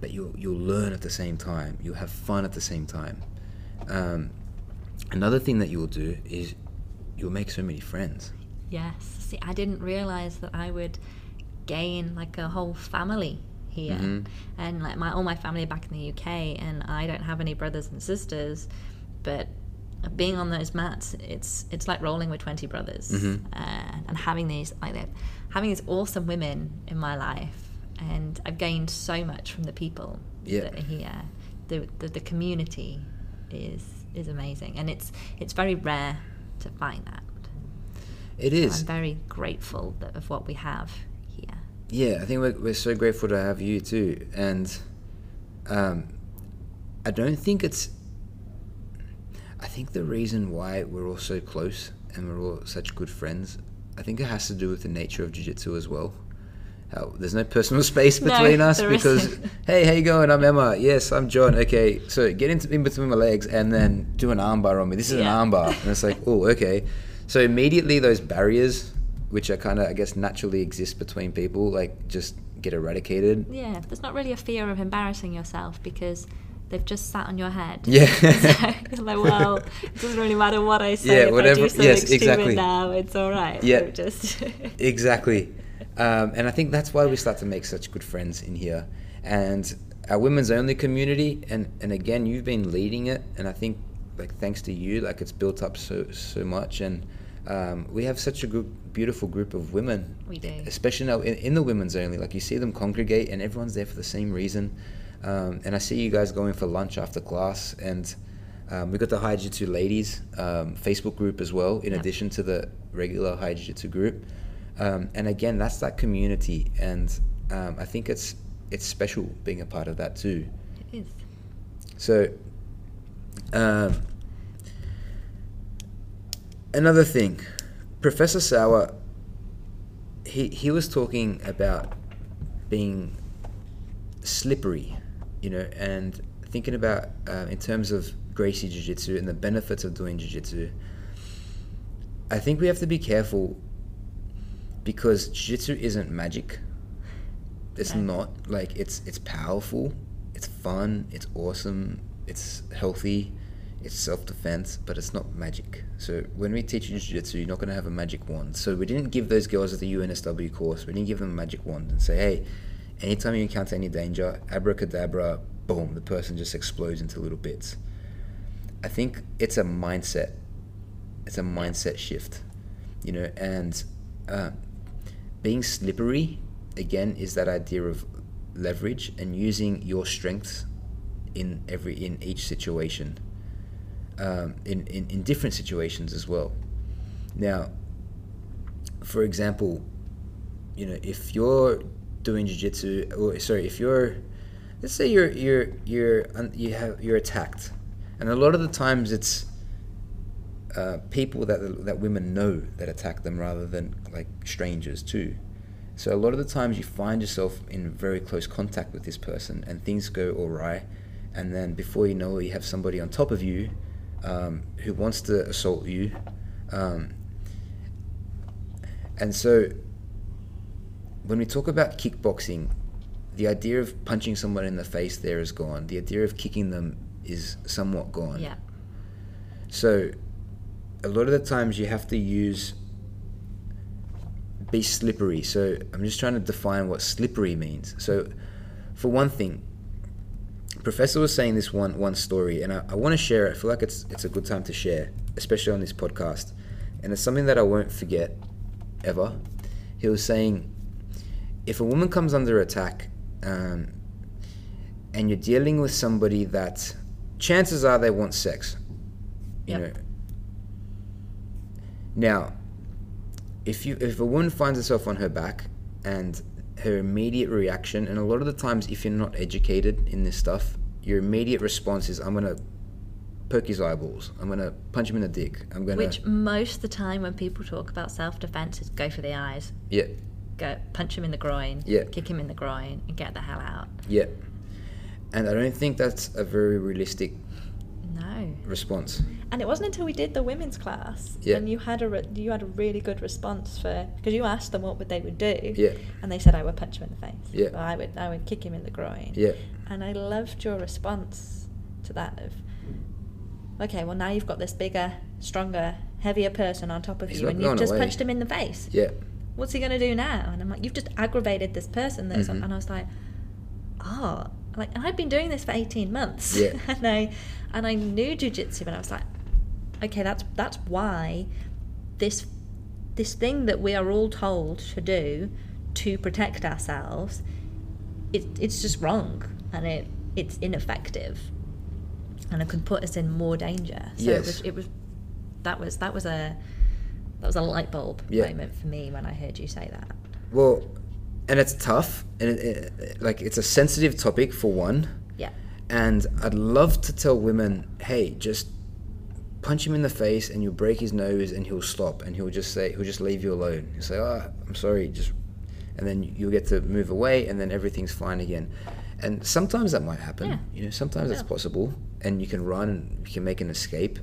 that you'll you'll learn at the same time. You'll have fun at the same time. Um, another thing that you'll do is you'll make so many friends. Yes. See, I didn't realize that I would gain like a whole family here, Mhm. and like my all my family are back in the UK, and I don't have any brothers and sisters, but being on those mats, it's it's like rolling with twenty brothers, Mhm. uh, and having these like that, having these awesome women in my life, and I've gained so much from the people Yeah. that are here. The, the the community is is amazing, and it's it's very rare to find that. it is I'm very grateful that, of what we have here. Yeah, I think we're, we're so grateful to have you too. And um, I don't think it's. I think the reason why we're all so close and we're all such good friends, I think it has to do with the nature of Jiu Jitsu as well. How there's no personal space No, between us because, isn't. hey, how you going? I'm Emma. Yes, I'm John. Okay, so get into in between my legs and then do an armbar on me. This is Yeah. an armbar, and it's like, oh, okay. So immediately those barriers, which are kind of, I guess, naturally exist between people, like just get eradicated. Yeah, there's not really a fear of embarrassing yourself because they've just sat on your head. Yeah. so like, well, it doesn't really matter what I say. Yeah, if whatever- I do something yes, stupid exactly. now, it's all right. Yeah. Just exactly. Um, and I think that's why we start to make such good friends in here. And our women's only community, and, and again, you've been leading it, and I think like thanks to you, like it's built up so so much, and um, we have such a good, beautiful group of women. We do. especially now in, in the women's only. Like you see them congregate, and everyone's there for the same reason. Um, and I see you guys going for lunch after class, and um, we got the High Jiu-Jitsu ladies um, Facebook group as well, in Yep. addition to the regular High Jiu-Jitsu group. Um, and again, that's that community, and um, I think it's it's special being a part of that too. it is. So, um, another thing, Professor Sauer, he he was talking about being slippery, you know, and thinking about uh, in terms of Gracie Jiu Jitsu and the benefits of doing Jiu Jitsu. I think we have to be careful because Jiu Jitsu isn't magic. It's No. not like it's it's powerful, it's fun, it's awesome, it's healthy, it's self defense, but it's not magic. So when we teach you jiu-jitsu, you're not going to have a magic wand. So we didn't give those girls at the UNSW course, we didn't give them a magic wand and say, hey, anytime you encounter any danger, abracadabra, boom, the person just explodes into little bits. I think it's a mindset. It's a mindset shift, you know, and uh, being slippery again is that idea of leverage and using your strengths in every in each situation um, in, in in different situations as well now for example you know if you're doing jiu-jitsu or sorry if you're let's say you're you're you're you have you're attacked. And a lot of the times it's uh, people that that women know that attack them rather than like strangers too. So a lot of the times you find yourself in very close contact with this person, and things go awry, and then before you know it, you have somebody on top of you um, who wants to assault you, um, and so when we talk about kickboxing, the idea of punching someone in the face there is gone. The idea of kicking them is somewhat gone. Yeah. So, a lot of the times you have to use be slippery. So, I'm just trying to define what slippery means. So, for one thing, Professor was saying this one one story, and I, I want to share it. I feel like it's it's a good time to share, especially on this podcast, and it's something that I won't forget ever. He was saying, if a woman comes under attack, um, and you're dealing with somebody that chances are they want sex, you Yep. know. Now, if you if a woman finds herself on her back and her immediate reaction, and a lot of the times, if you're not educated in this stuff, your immediate response is, "I'm gonna poke his eyeballs. I'm gonna punch him in the dick. I'm gonna Which most of the time when people talk about self defense is go for the eyes, yeah go punch him in the groin, Yeah. kick him in the groin, and get the hell out. yeah." And I don't think that's a very realistic No. response. And it wasn't until we did the women's class Yeah. and you had a re- you had a really good response for because you asked them what would they would do. Yeah. And they said I would punch him in the face. Yeah. Or I would I would kick him in the groin. Yeah, And I loved your response to that of okay, well now you've got this bigger, stronger, heavier person on top of He's you and you've just away. punched him in the face. yeah, What's he gonna do now? And I'm like, you've just aggravated this person. There's Mhm. and I was like, oh, like and I've been doing this for 18 months. Yeah. and I and I knew jujitsu, and I was like, okay, that's that's why this this thing that we are all told to do to protect ourselves, it, it's just wrong and it it's ineffective, and it could put us in more danger. So it was it was that was that was a that was a light bulb Yeah. moment for me when I heard you say that. Well, and it's tough, and it, it, like it's a sensitive topic for one. Yeah. And I'd love to tell women, hey, just punch him in the face, and you'll break his nose, and he'll stop, and he'll just say, he'll just leave you alone. He'll say, oh, I'm sorry, just, and then you'll get to move away, and then everything's fine again. And sometimes that might happen. Yeah. You know, sometimes it's Yeah. possible, and you can run and you can make an escape.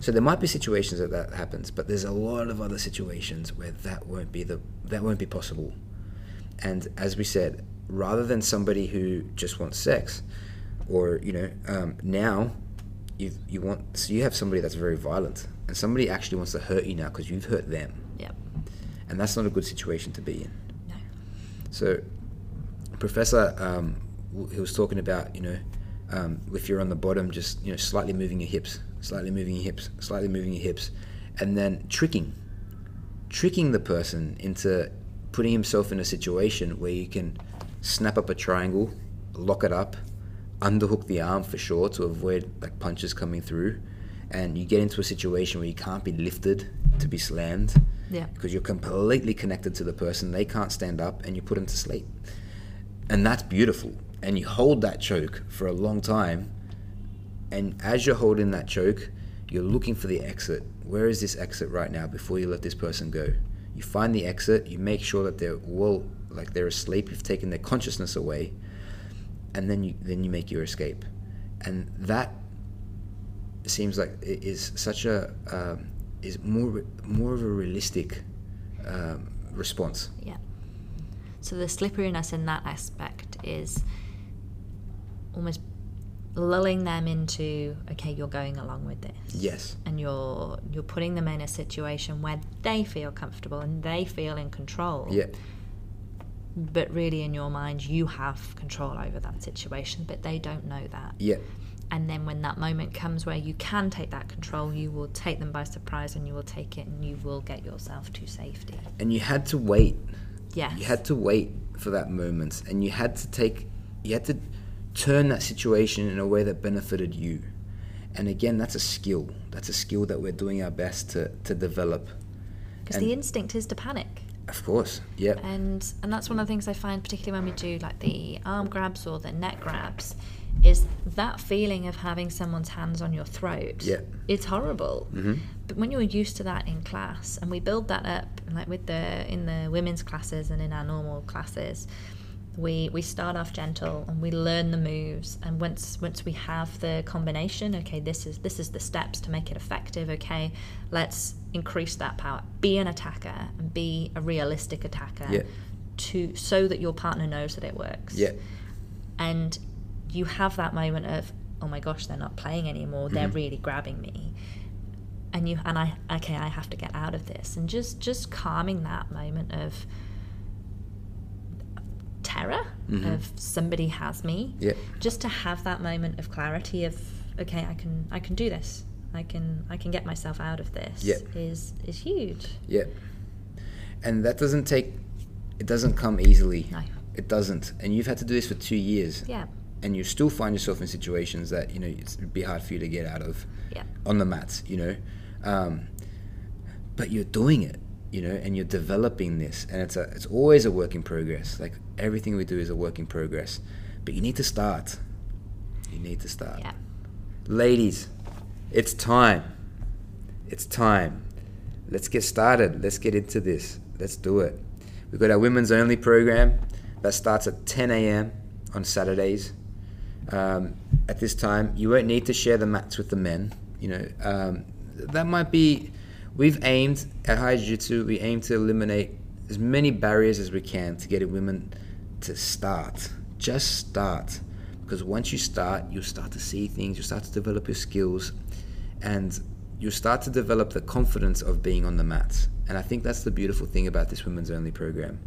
So there might be situations that that happens, but there's a lot of other situations where that won't be the that won't be possible. And as we said, rather than somebody who just wants sex, or you know, um, now you you want so you have somebody that's very violent, and somebody actually wants to hurt you now because you've hurt them, Yep. and that's not a good situation to be in. No. So, Professor, um, he was talking about you know, um, if you're on the bottom, just you know, slightly moving your hips, slightly moving your hips, slightly moving your hips, and then tricking, tricking the person into putting himself in a situation where you can snap up a triangle, lock it up, underhook the arm for sure to avoid like punches coming through, and you get into a situation where you can't be lifted to be slammed Yeah. because you're completely connected to the person. They can't stand up, and you put them to sleep, and that's beautiful. And you hold that choke for a long time, and as you're holding that choke, you're looking for the exit. Where is this exit right now? Before you let this person go, you find the exit. You make sure that they're well, like they're asleep. You've taken their consciousness away, and then you then you make your escape, and that seems like it is such a um, is more more of a realistic um, response. Yeah. So the slipperiness in that aspect is almost lulling them into okay, you're going along with this. Yes. And you're you're putting them in a situation where they feel comfortable and they feel in control. Yeah. But really in your mind you have control over that situation, but they don't know that. Yeah. And then when that moment comes where you can take that control, you will take them by surprise and you will take it and you will get yourself to safety. And you had to wait. Yes. You had to wait for that moment, and you had to take. You had to turn that situation in a way that benefited you. And again, that's a skill. That's a skill that we're doing our best to, to develop. Because the instinct is to panic. Of course. Yep. and and that's one of the things I find, particularly when we do like the arm grabs or the neck grabs, is that feeling of having someone's hands on your throat. Yeah. it's horrible. Mhm. But when you're used to that in class, and we build that up, like with the in the women's classes and in our normal classes, we we start off gentle and we learn the moves. And once once we have the combination, okay, this is this is the steps to make it effective. Okay, let's increase that power. Be an attacker and be a realistic attacker. Yeah. To so that your partner knows that it works Yeah. and you have that moment of oh my gosh they're not playing anymore they're Mhm. really grabbing me and you and i okay i have to get out of this and just just calming that moment of terror Mhm. of somebody has me Yeah. just to have that moment of clarity of okay i can i can do this i can i can get myself out of this Yeah. is is huge Yeah. And that doesn't take. It doesn't come easily. No. It doesn't. And you've had to do this for two years. yeah And you still find yourself in situations that you know it's, it'd be hard for you to get out of. yeah on the mats, you know. Um, but you're doing it, you know, and you're developing this, and it's a it's always a work in progress. Like everything we do is a work in progress, but you need to start. You need to start, yeah ladies. It's time. It's time. Let's get started. Let's get into this. Let's do it. We've got our women's only program that starts at 10 a.m. on Saturdays. Um, at this time, you won't need to share the mats with the men. You know, um, that might be. We've aimed at High Jiu Jitsu. We aim to eliminate as many barriers as we can to get women to start. Just start, because once you start, you'll start to see things. You start to develop your skills, and you start to develop the confidence of being on the mats. And I think that's the beautiful thing about this women's only program.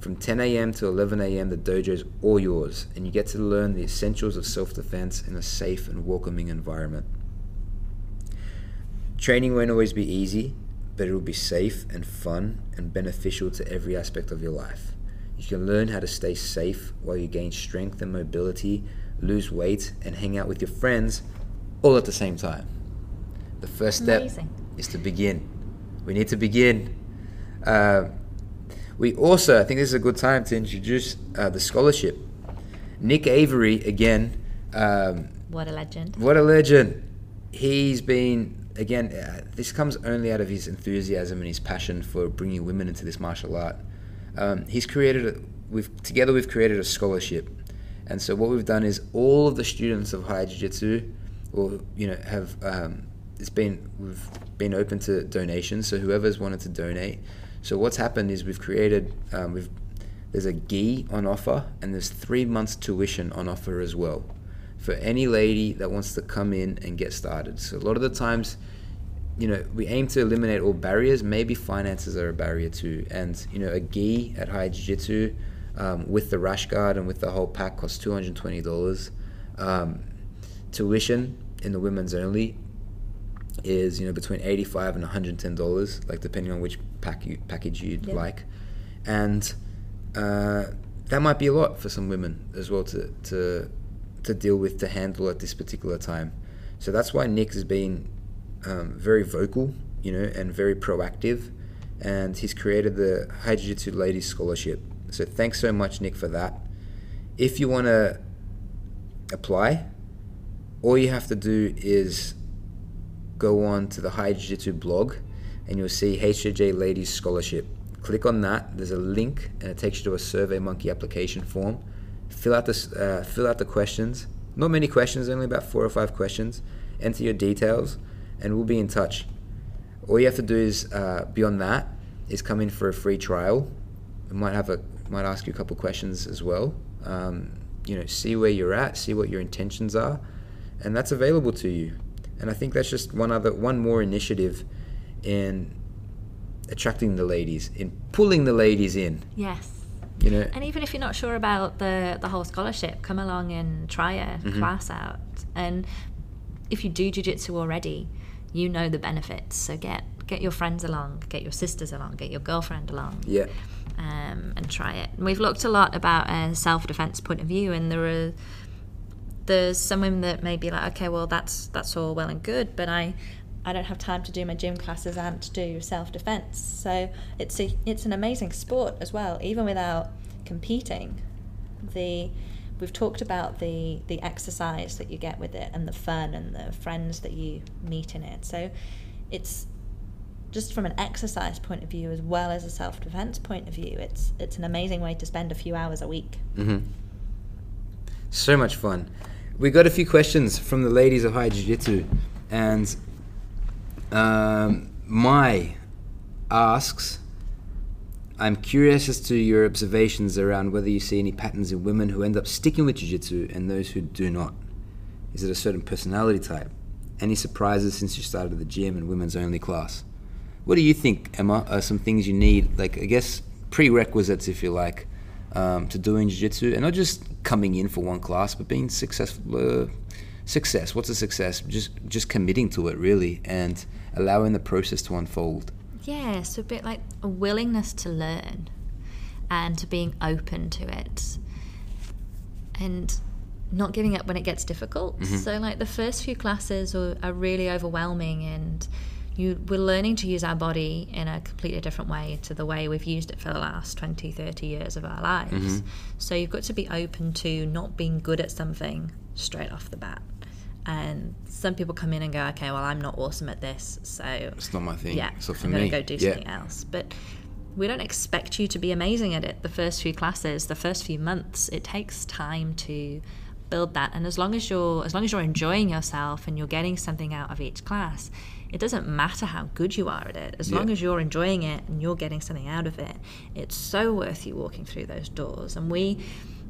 From 10 a.m. to 11 a.m., the dojo is all yours, and you get to learn the essentials of self defense in a safe and welcoming environment. Training won't always be easy, but it will be safe and fun and beneficial to every aspect of your life. You can learn how to stay safe while you gain strength and mobility, lose weight, and hang out with your friends all at the same time. The first step Amazing. is to begin. We need to begin. Uh, we also, I think this is a good time to introduce uh, the scholarship. Nick Avery, again, um, what a legend what a legend. He's been, again, uh, this comes only out of his enthusiasm and his passion for bringing women into this martial art. Um, he's created, a, we've, together we've created a scholarship. And so what we've done is all of the students of High Jiu Jitsu, or, you know, have, um, it's been, we've been open to donations. So whoever's wanted to donate. So what's happened is we've created, um, we've, there's a gi on offer and there's three months tuition on offer as well for any lady that wants to come in and get started. So a lot of the times, you know, we aim to eliminate all barriers. Maybe finances are a barrier too. And you know, a gi at High Jiu Jitsu um, with the rash guard and with the whole pack costs two hundred twenty dollars. Um, tuition in the women's only is you know between eighty five and one hundred ten dollars, like depending on which pack you, package you'd Yeah. like, and uh, that might be a lot for some women as well to to to deal with to handle at this particular time. So that's why Nick has been um, very vocal, you know, and very proactive, and he's created the High Jiu Jitsu Ladies Scholarship. So thanks so much, Nick, for that. If you want to apply, all you have to do is go on to the High Jiu Jitsu blog, and you'll see HJJ Ladies Scholarship. Click on that. There's a link, and it takes you to a Survey Monkey application form. Fill out this. Uh, fill out the questions. Not many questions, only about four or five questions. Enter your details, and we'll be in touch. All you have to do is uh, beyond that is come in for a free trial. Might have a might ask you a couple questions as well. Um, you know, see where you're at, see what your intentions are, and that's available to you. And I think that's just one other one more initiative in attracting the ladies, in pulling the ladies in. yes You know, And even if you're not sure about the the whole scholarship, come along and try a Mhm. class out. And if you do jujitsu already, you know the benefits. So get get your friends along, get your sisters along, get your girlfriend along, yeah, um, and try it. And we've looked a lot about a self defense point of view, and there are there's some women that may be like, okay, well that's that's all well and good, but I I don't have time to do my gym classes and to do self defense. So it's a it's an amazing sport as well, even without competing. The we've talked about the the exercise that you get with it and the fun and the friends that you meet in it. So it's just from an exercise point of view as well as a self defense point of view. It's it's an amazing way to spend a few hours a week. Mm-hmm. So much fun. We got a few questions from the ladies of High Jiu Jitsu, and um, asks, I'm curious as to your observations around whether you see any patterns in women who end up sticking with Jiu Jitsu and those who do not. Is it a certain personality type? Any surprises since you started the gym and women's only class? What do you think, Emma, are some things you need, like, I guess, prerequisites, if you like, um, to doing Jiu Jitsu and not just coming in for one class, but being successful? Uh, success. What's a success? Just just committing to it really and allowing the process to unfold. Yeah, so a bit like a willingness to learn and to being open to it. And not giving up when it gets difficult. Mm-hmm. So like the first few classes are, are really overwhelming and you we're learning to use our body in a completely different way to the way we've used it for the last 20 30 years of our lives Mm-hmm. so you've got to be open to not being good at something straight off the bat and some people come in and go okay well i'm not awesome at this so It's not my thing. yeah So for i'm me, to go do yeah. something else but we don't expect you to be amazing at it the first few classes the first few months it takes time to build that and as long as you're as long as you're enjoying yourself and you're getting something out of each class it doesn't matter how good you are at it as Yeah. long as you're enjoying it and you're getting something out of it it's so worth you walking through those doors and we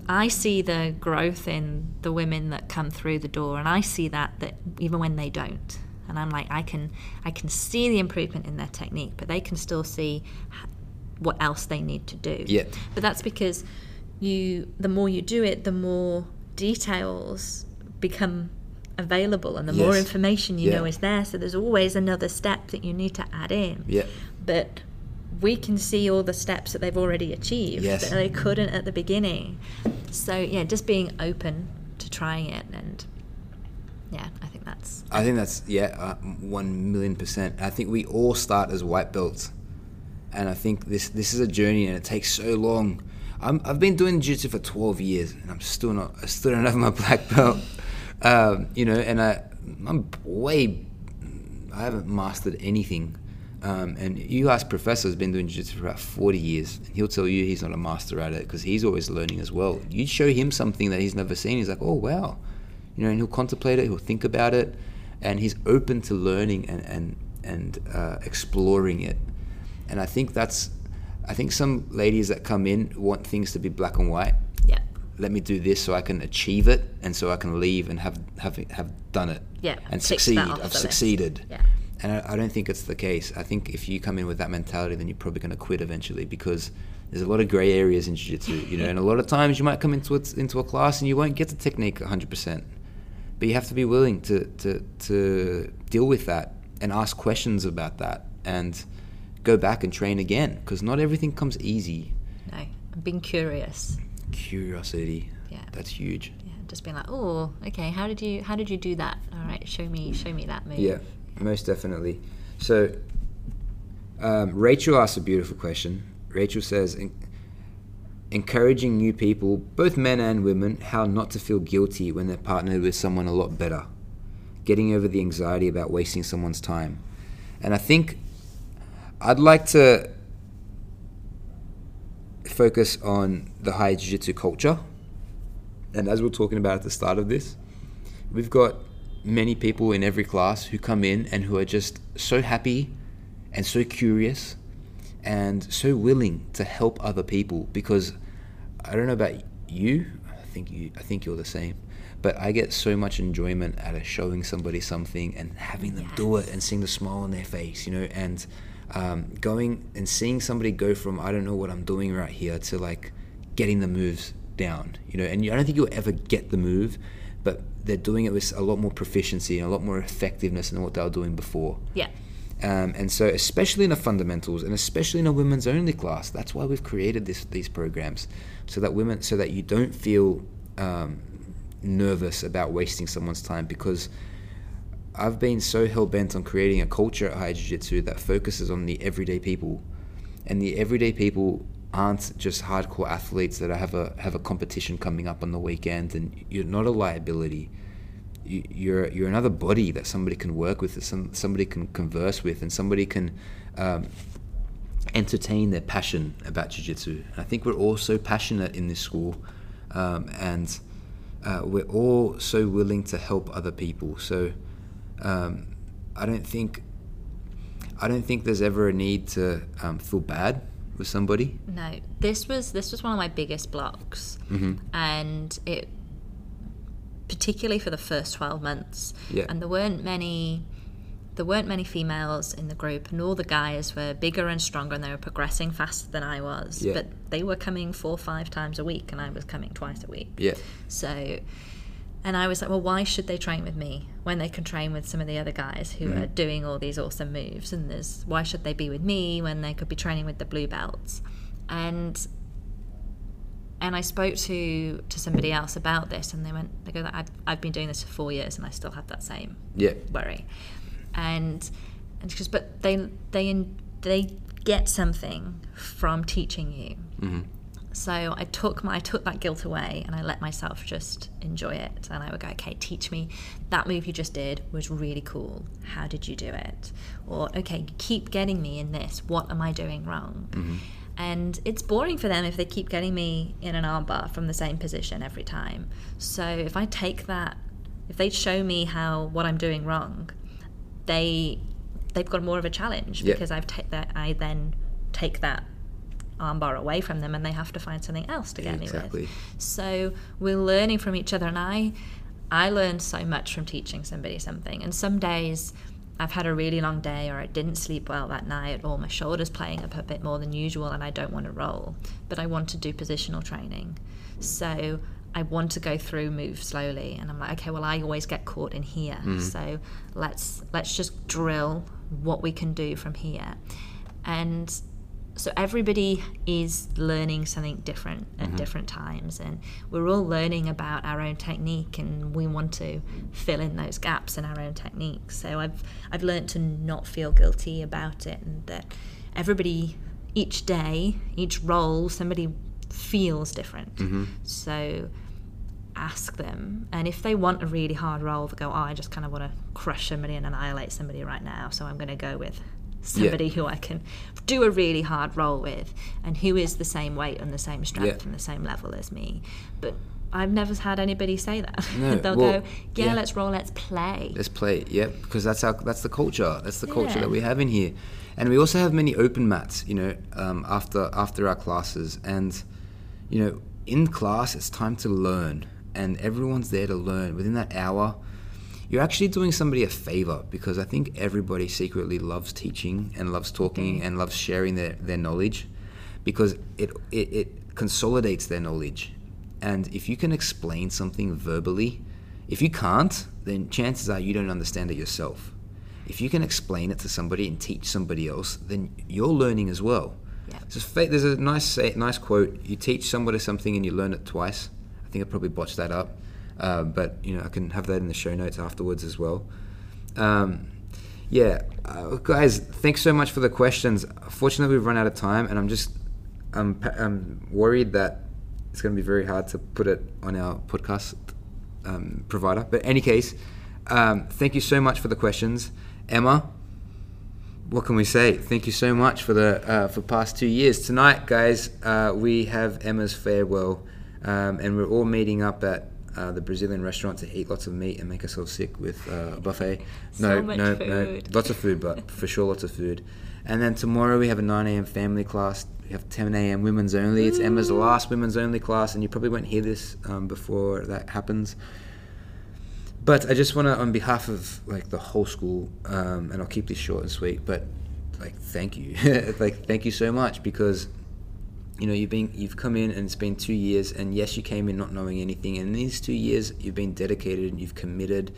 I see the growth in the women that come through the door and I see that that even when they don't and I'm like I can I can see the improvement in their technique but they can still see what else they need to do Yeah. but that's because you the more you do it the more details become available and the more information you Yeah. know is there so there's always another step that you need to add in Yeah. but we can see all the steps that they've already achieved Yes. that they couldn't at the beginning so yeah just being open to trying it and yeah i think that's I think that's yeah, uh, one million percent. I think we all start as white belts, and I think this this is a journey, and it takes so long. I'm, I've been doing jiu-jitsu for 12 years, and I'm still not. I still don't have my black belt. Um, you know, and I I'm way. I haven't mastered anything. Um, and you ask Professor has been doing jiu-jitsu for about 40 years, and he'll tell you he's not a master at it because he's always learning as well. You show him something that he's never seen, he's like, oh wow, you know, and he'll contemplate it, he'll think about it, and he's open to learning and and and uh, exploring it. And I think that's, I think some ladies that come in want things to be black and white. yeah Let me do this so I can achieve it, and so I can leave and have have have done it. Yeah, and succeed. I've the list. succeeded. Yeah. And I, I don't think it's the case. I think if you come in with that mentality, then you're probably going to quit eventually because there's a lot of grey areas in jiu-jitsu, you know, and a lot of times you might come into it, into a class and you won't get the technique 100%. But you have to be willing to, to, to deal with that and ask questions about that and go back and train again because not everything comes easy. no i'm being curious Curiosity, Yeah. that's huge. yeah just being like oh okay how did you how did you do that all right show me show me that move Yeah, most definitely. So, um, Rachel asks a beautiful question. Rachel says, encouraging new people, both men and women, how not to feel guilty when they're partnered with someone a lot better. Getting over the anxiety about wasting someone's time. And I think I'd like to focus on the high jiu jitsu culture. And as we we're talking about at the start of this, we've got many people in every class who come in and who are just so happy and so curious and so willing to help other people because I don't know about you I think you I think you're the same but I get so much enjoyment out of showing somebody something and having them do it and seeing the smile on their face you know and um, going and seeing somebody go from I don't know what I'm doing right here to like getting the moves down you know and I don't think you'll ever get the move but they're doing it with a lot more proficiency and a lot more effectiveness than what they were doing before yeah um, and so, especially in the fundamentals, and especially in a women's only class, that's why we've created this, these programs, so that women, so that you don't feel um, nervous about wasting someone's time. Because I've been so hell bent on creating a culture at High Jiu Jitsu that focuses on the everyday people, and the everyday people aren't just hardcore athletes that have a have a competition coming up on the weekend, and you're not a liability. You, you're you're another body that somebody can work with, that some somebody can converse with, and somebody can um, entertain their passion about jiu-jitsu. I think we're all so passionate in this school, um, and uh, we're all so willing to help other people. So um, I don't think I don't think there's ever a need to um, feel bad with somebody. No, this was this was one of my biggest blocks, mm-hmm. and it particularly for the first twelve months. Yeah. And there weren't many. There weren't many females in the group, and all the guys were bigger and stronger, and they were progressing faster than I was. Yeah. But they were coming four, or five times a week, and I was coming twice a week. Yeah, So, and I was like, well, why should they train with me when they can train with some of the other guys who are doing all these awesome moves? And there's why should they be with me when they could be training with the blue belts? And and I spoke to to somebody else about this, and they went, they go, I've, I've been doing this for four years, and I still have that same yeah, worry. And and she goes, but they they they get something from teaching you. Mm-hmm. So I took my I took that guilt away and I let myself just enjoy it. And I would go, okay, teach me that move you just did was really cool. How did you do it? Or okay, keep getting me in this. What am I doing wrong? Mm-hmm. And it's boring for them if they keep getting me in an armbar from the same position every time. So if I take that, if they show me how what I'm doing wrong, they they've got more of a challenge because I've ta- that I then take that armbar away from them and they have to find something else to get me exactly. with. So we're learning from each other and I I learned so much from teaching somebody something. And some days I've had a really long day or I didn't sleep well that night or my shoulder's playing up a bit more than usual and I don't want to roll, but I want to do positional training. So I want to go through move slowly and I'm like, okay, well I always get caught in here. Mm-hmm. So let's let's just drill what we can do from here. And so everybody is learning something different at mm-hmm. different times and we're all learning about our own technique and we want to fill in those gaps in our own technique. So i've i've learned to not feel guilty about it and that everybody each day each roll somebody feels different. Mm-hmm. So ask them and if they want a really hard roll they go oh i just kind of want to crush somebody and annihilate somebody right now so i'm going to go with somebody who I can do a really hard roll with and who is the same weight and the same strength Yeah. and the same level as me. But I've never had anybody say that. No, They'll well, go, yeah, yeah. let's roll, let's play. Let's play, yeah, because that's our that's the culture. That's the culture Yeah. that we have in here, and we also have many open mats. You know, um, after after our classes, and you know, in class it's time to learn, and everyone's there to learn. Within that hour, you're actually doing somebody a favor because I think everybody secretly loves teaching and loves talking mm-hmm. and loves sharing their, their knowledge because it, it it consolidates their knowledge. And if you can explain something verbally, if you can't, then chances are you don't understand it yourself. If you can explain it to somebody and teach somebody else, then you're learning as well. Yeah. Fa- there's a nice say, nice quote. You teach somebody something and you learn it twice. I think I probably botched that up, uh, but you know I can have that in the show notes afterwards as well. Um, yeah, uh, guys, thanks so much for the questions. Fortunately, we've run out of time, and I'm just I'm, I'm worried that it's going to be very hard to put it on our podcast um, provider. But any case, um, thank you so much for the questions, Emma. What can we say? Thank you so much for the uh, for past two years. Tonight, guys, uh, we have Emma's farewell, um, and we're all meeting up at uh, the Brazilian restaurant to eat lots of meat and make ourselves sick with uh, a buffet. So much no, no, lots of food, but for sure, lots of food. And then tomorrow we have a 9 a.m. family class. We have 10 a.m. women's only. It's Emma's last women's only class, and you probably won't hear this um, before that happens. But I just want to, on behalf of like the whole school, um, and I'll keep this short and sweet. But like, thank you, like, thank you so much because you know you've been you've come in and it's been two years, and yes, you came in not knowing anything, and in these two years you've been dedicated and you've committed,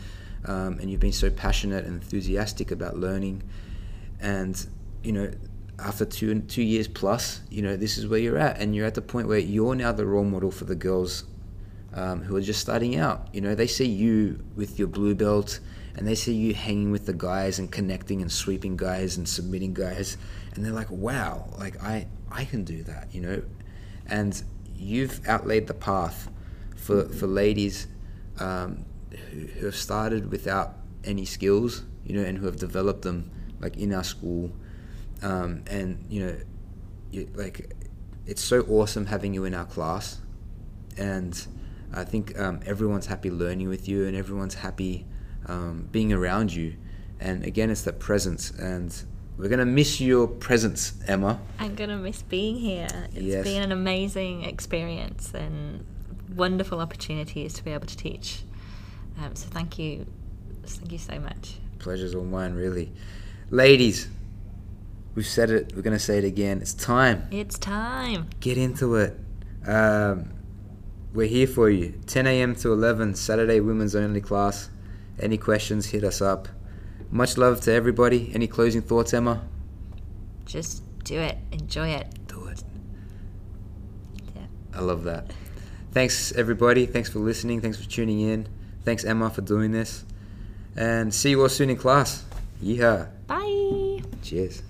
um, and you've been so passionate and enthusiastic about learning, and you know. After two two years plus, you know this is where you're at, and you're at the point where you're now the role model for the girls um, who are just starting out. You know, they see you with your blue belt and they see you hanging with the guys and connecting and sweeping guys and submitting guys, and they're like, wow, like I I can do that, you know, and you've outlaid the path for for ladies um, who, who have started without any skills, you know, and who have developed them like in our school, um, and you know, you, like it's so awesome having you in our class, and I think um, everyone's happy learning with you, and everyone's happy um, being around you, and again, it's that presence, and we're gonna miss your presence, Emma. I'm gonna miss being here. It's Yes. been an amazing experience and wonderful opportunities to be able to teach. Um, so thank you, thank you so much. Pleasure's all mine, really. Ladies, we've said it, we're going to say it again. It's time. It's time. Get into it. Um, we're here for you. 10 a.m. to 11, Saturday women's only class. Any questions, hit us up. Much love to everybody. Any closing thoughts, Emma? Just do it. Enjoy it. Do it. Yeah. I love that. Thanks, everybody. Thanks for listening. Thanks for tuning in. Thanks, Emma, for doing this. And see you all soon in class. Yeehaw. Bye. Cheers.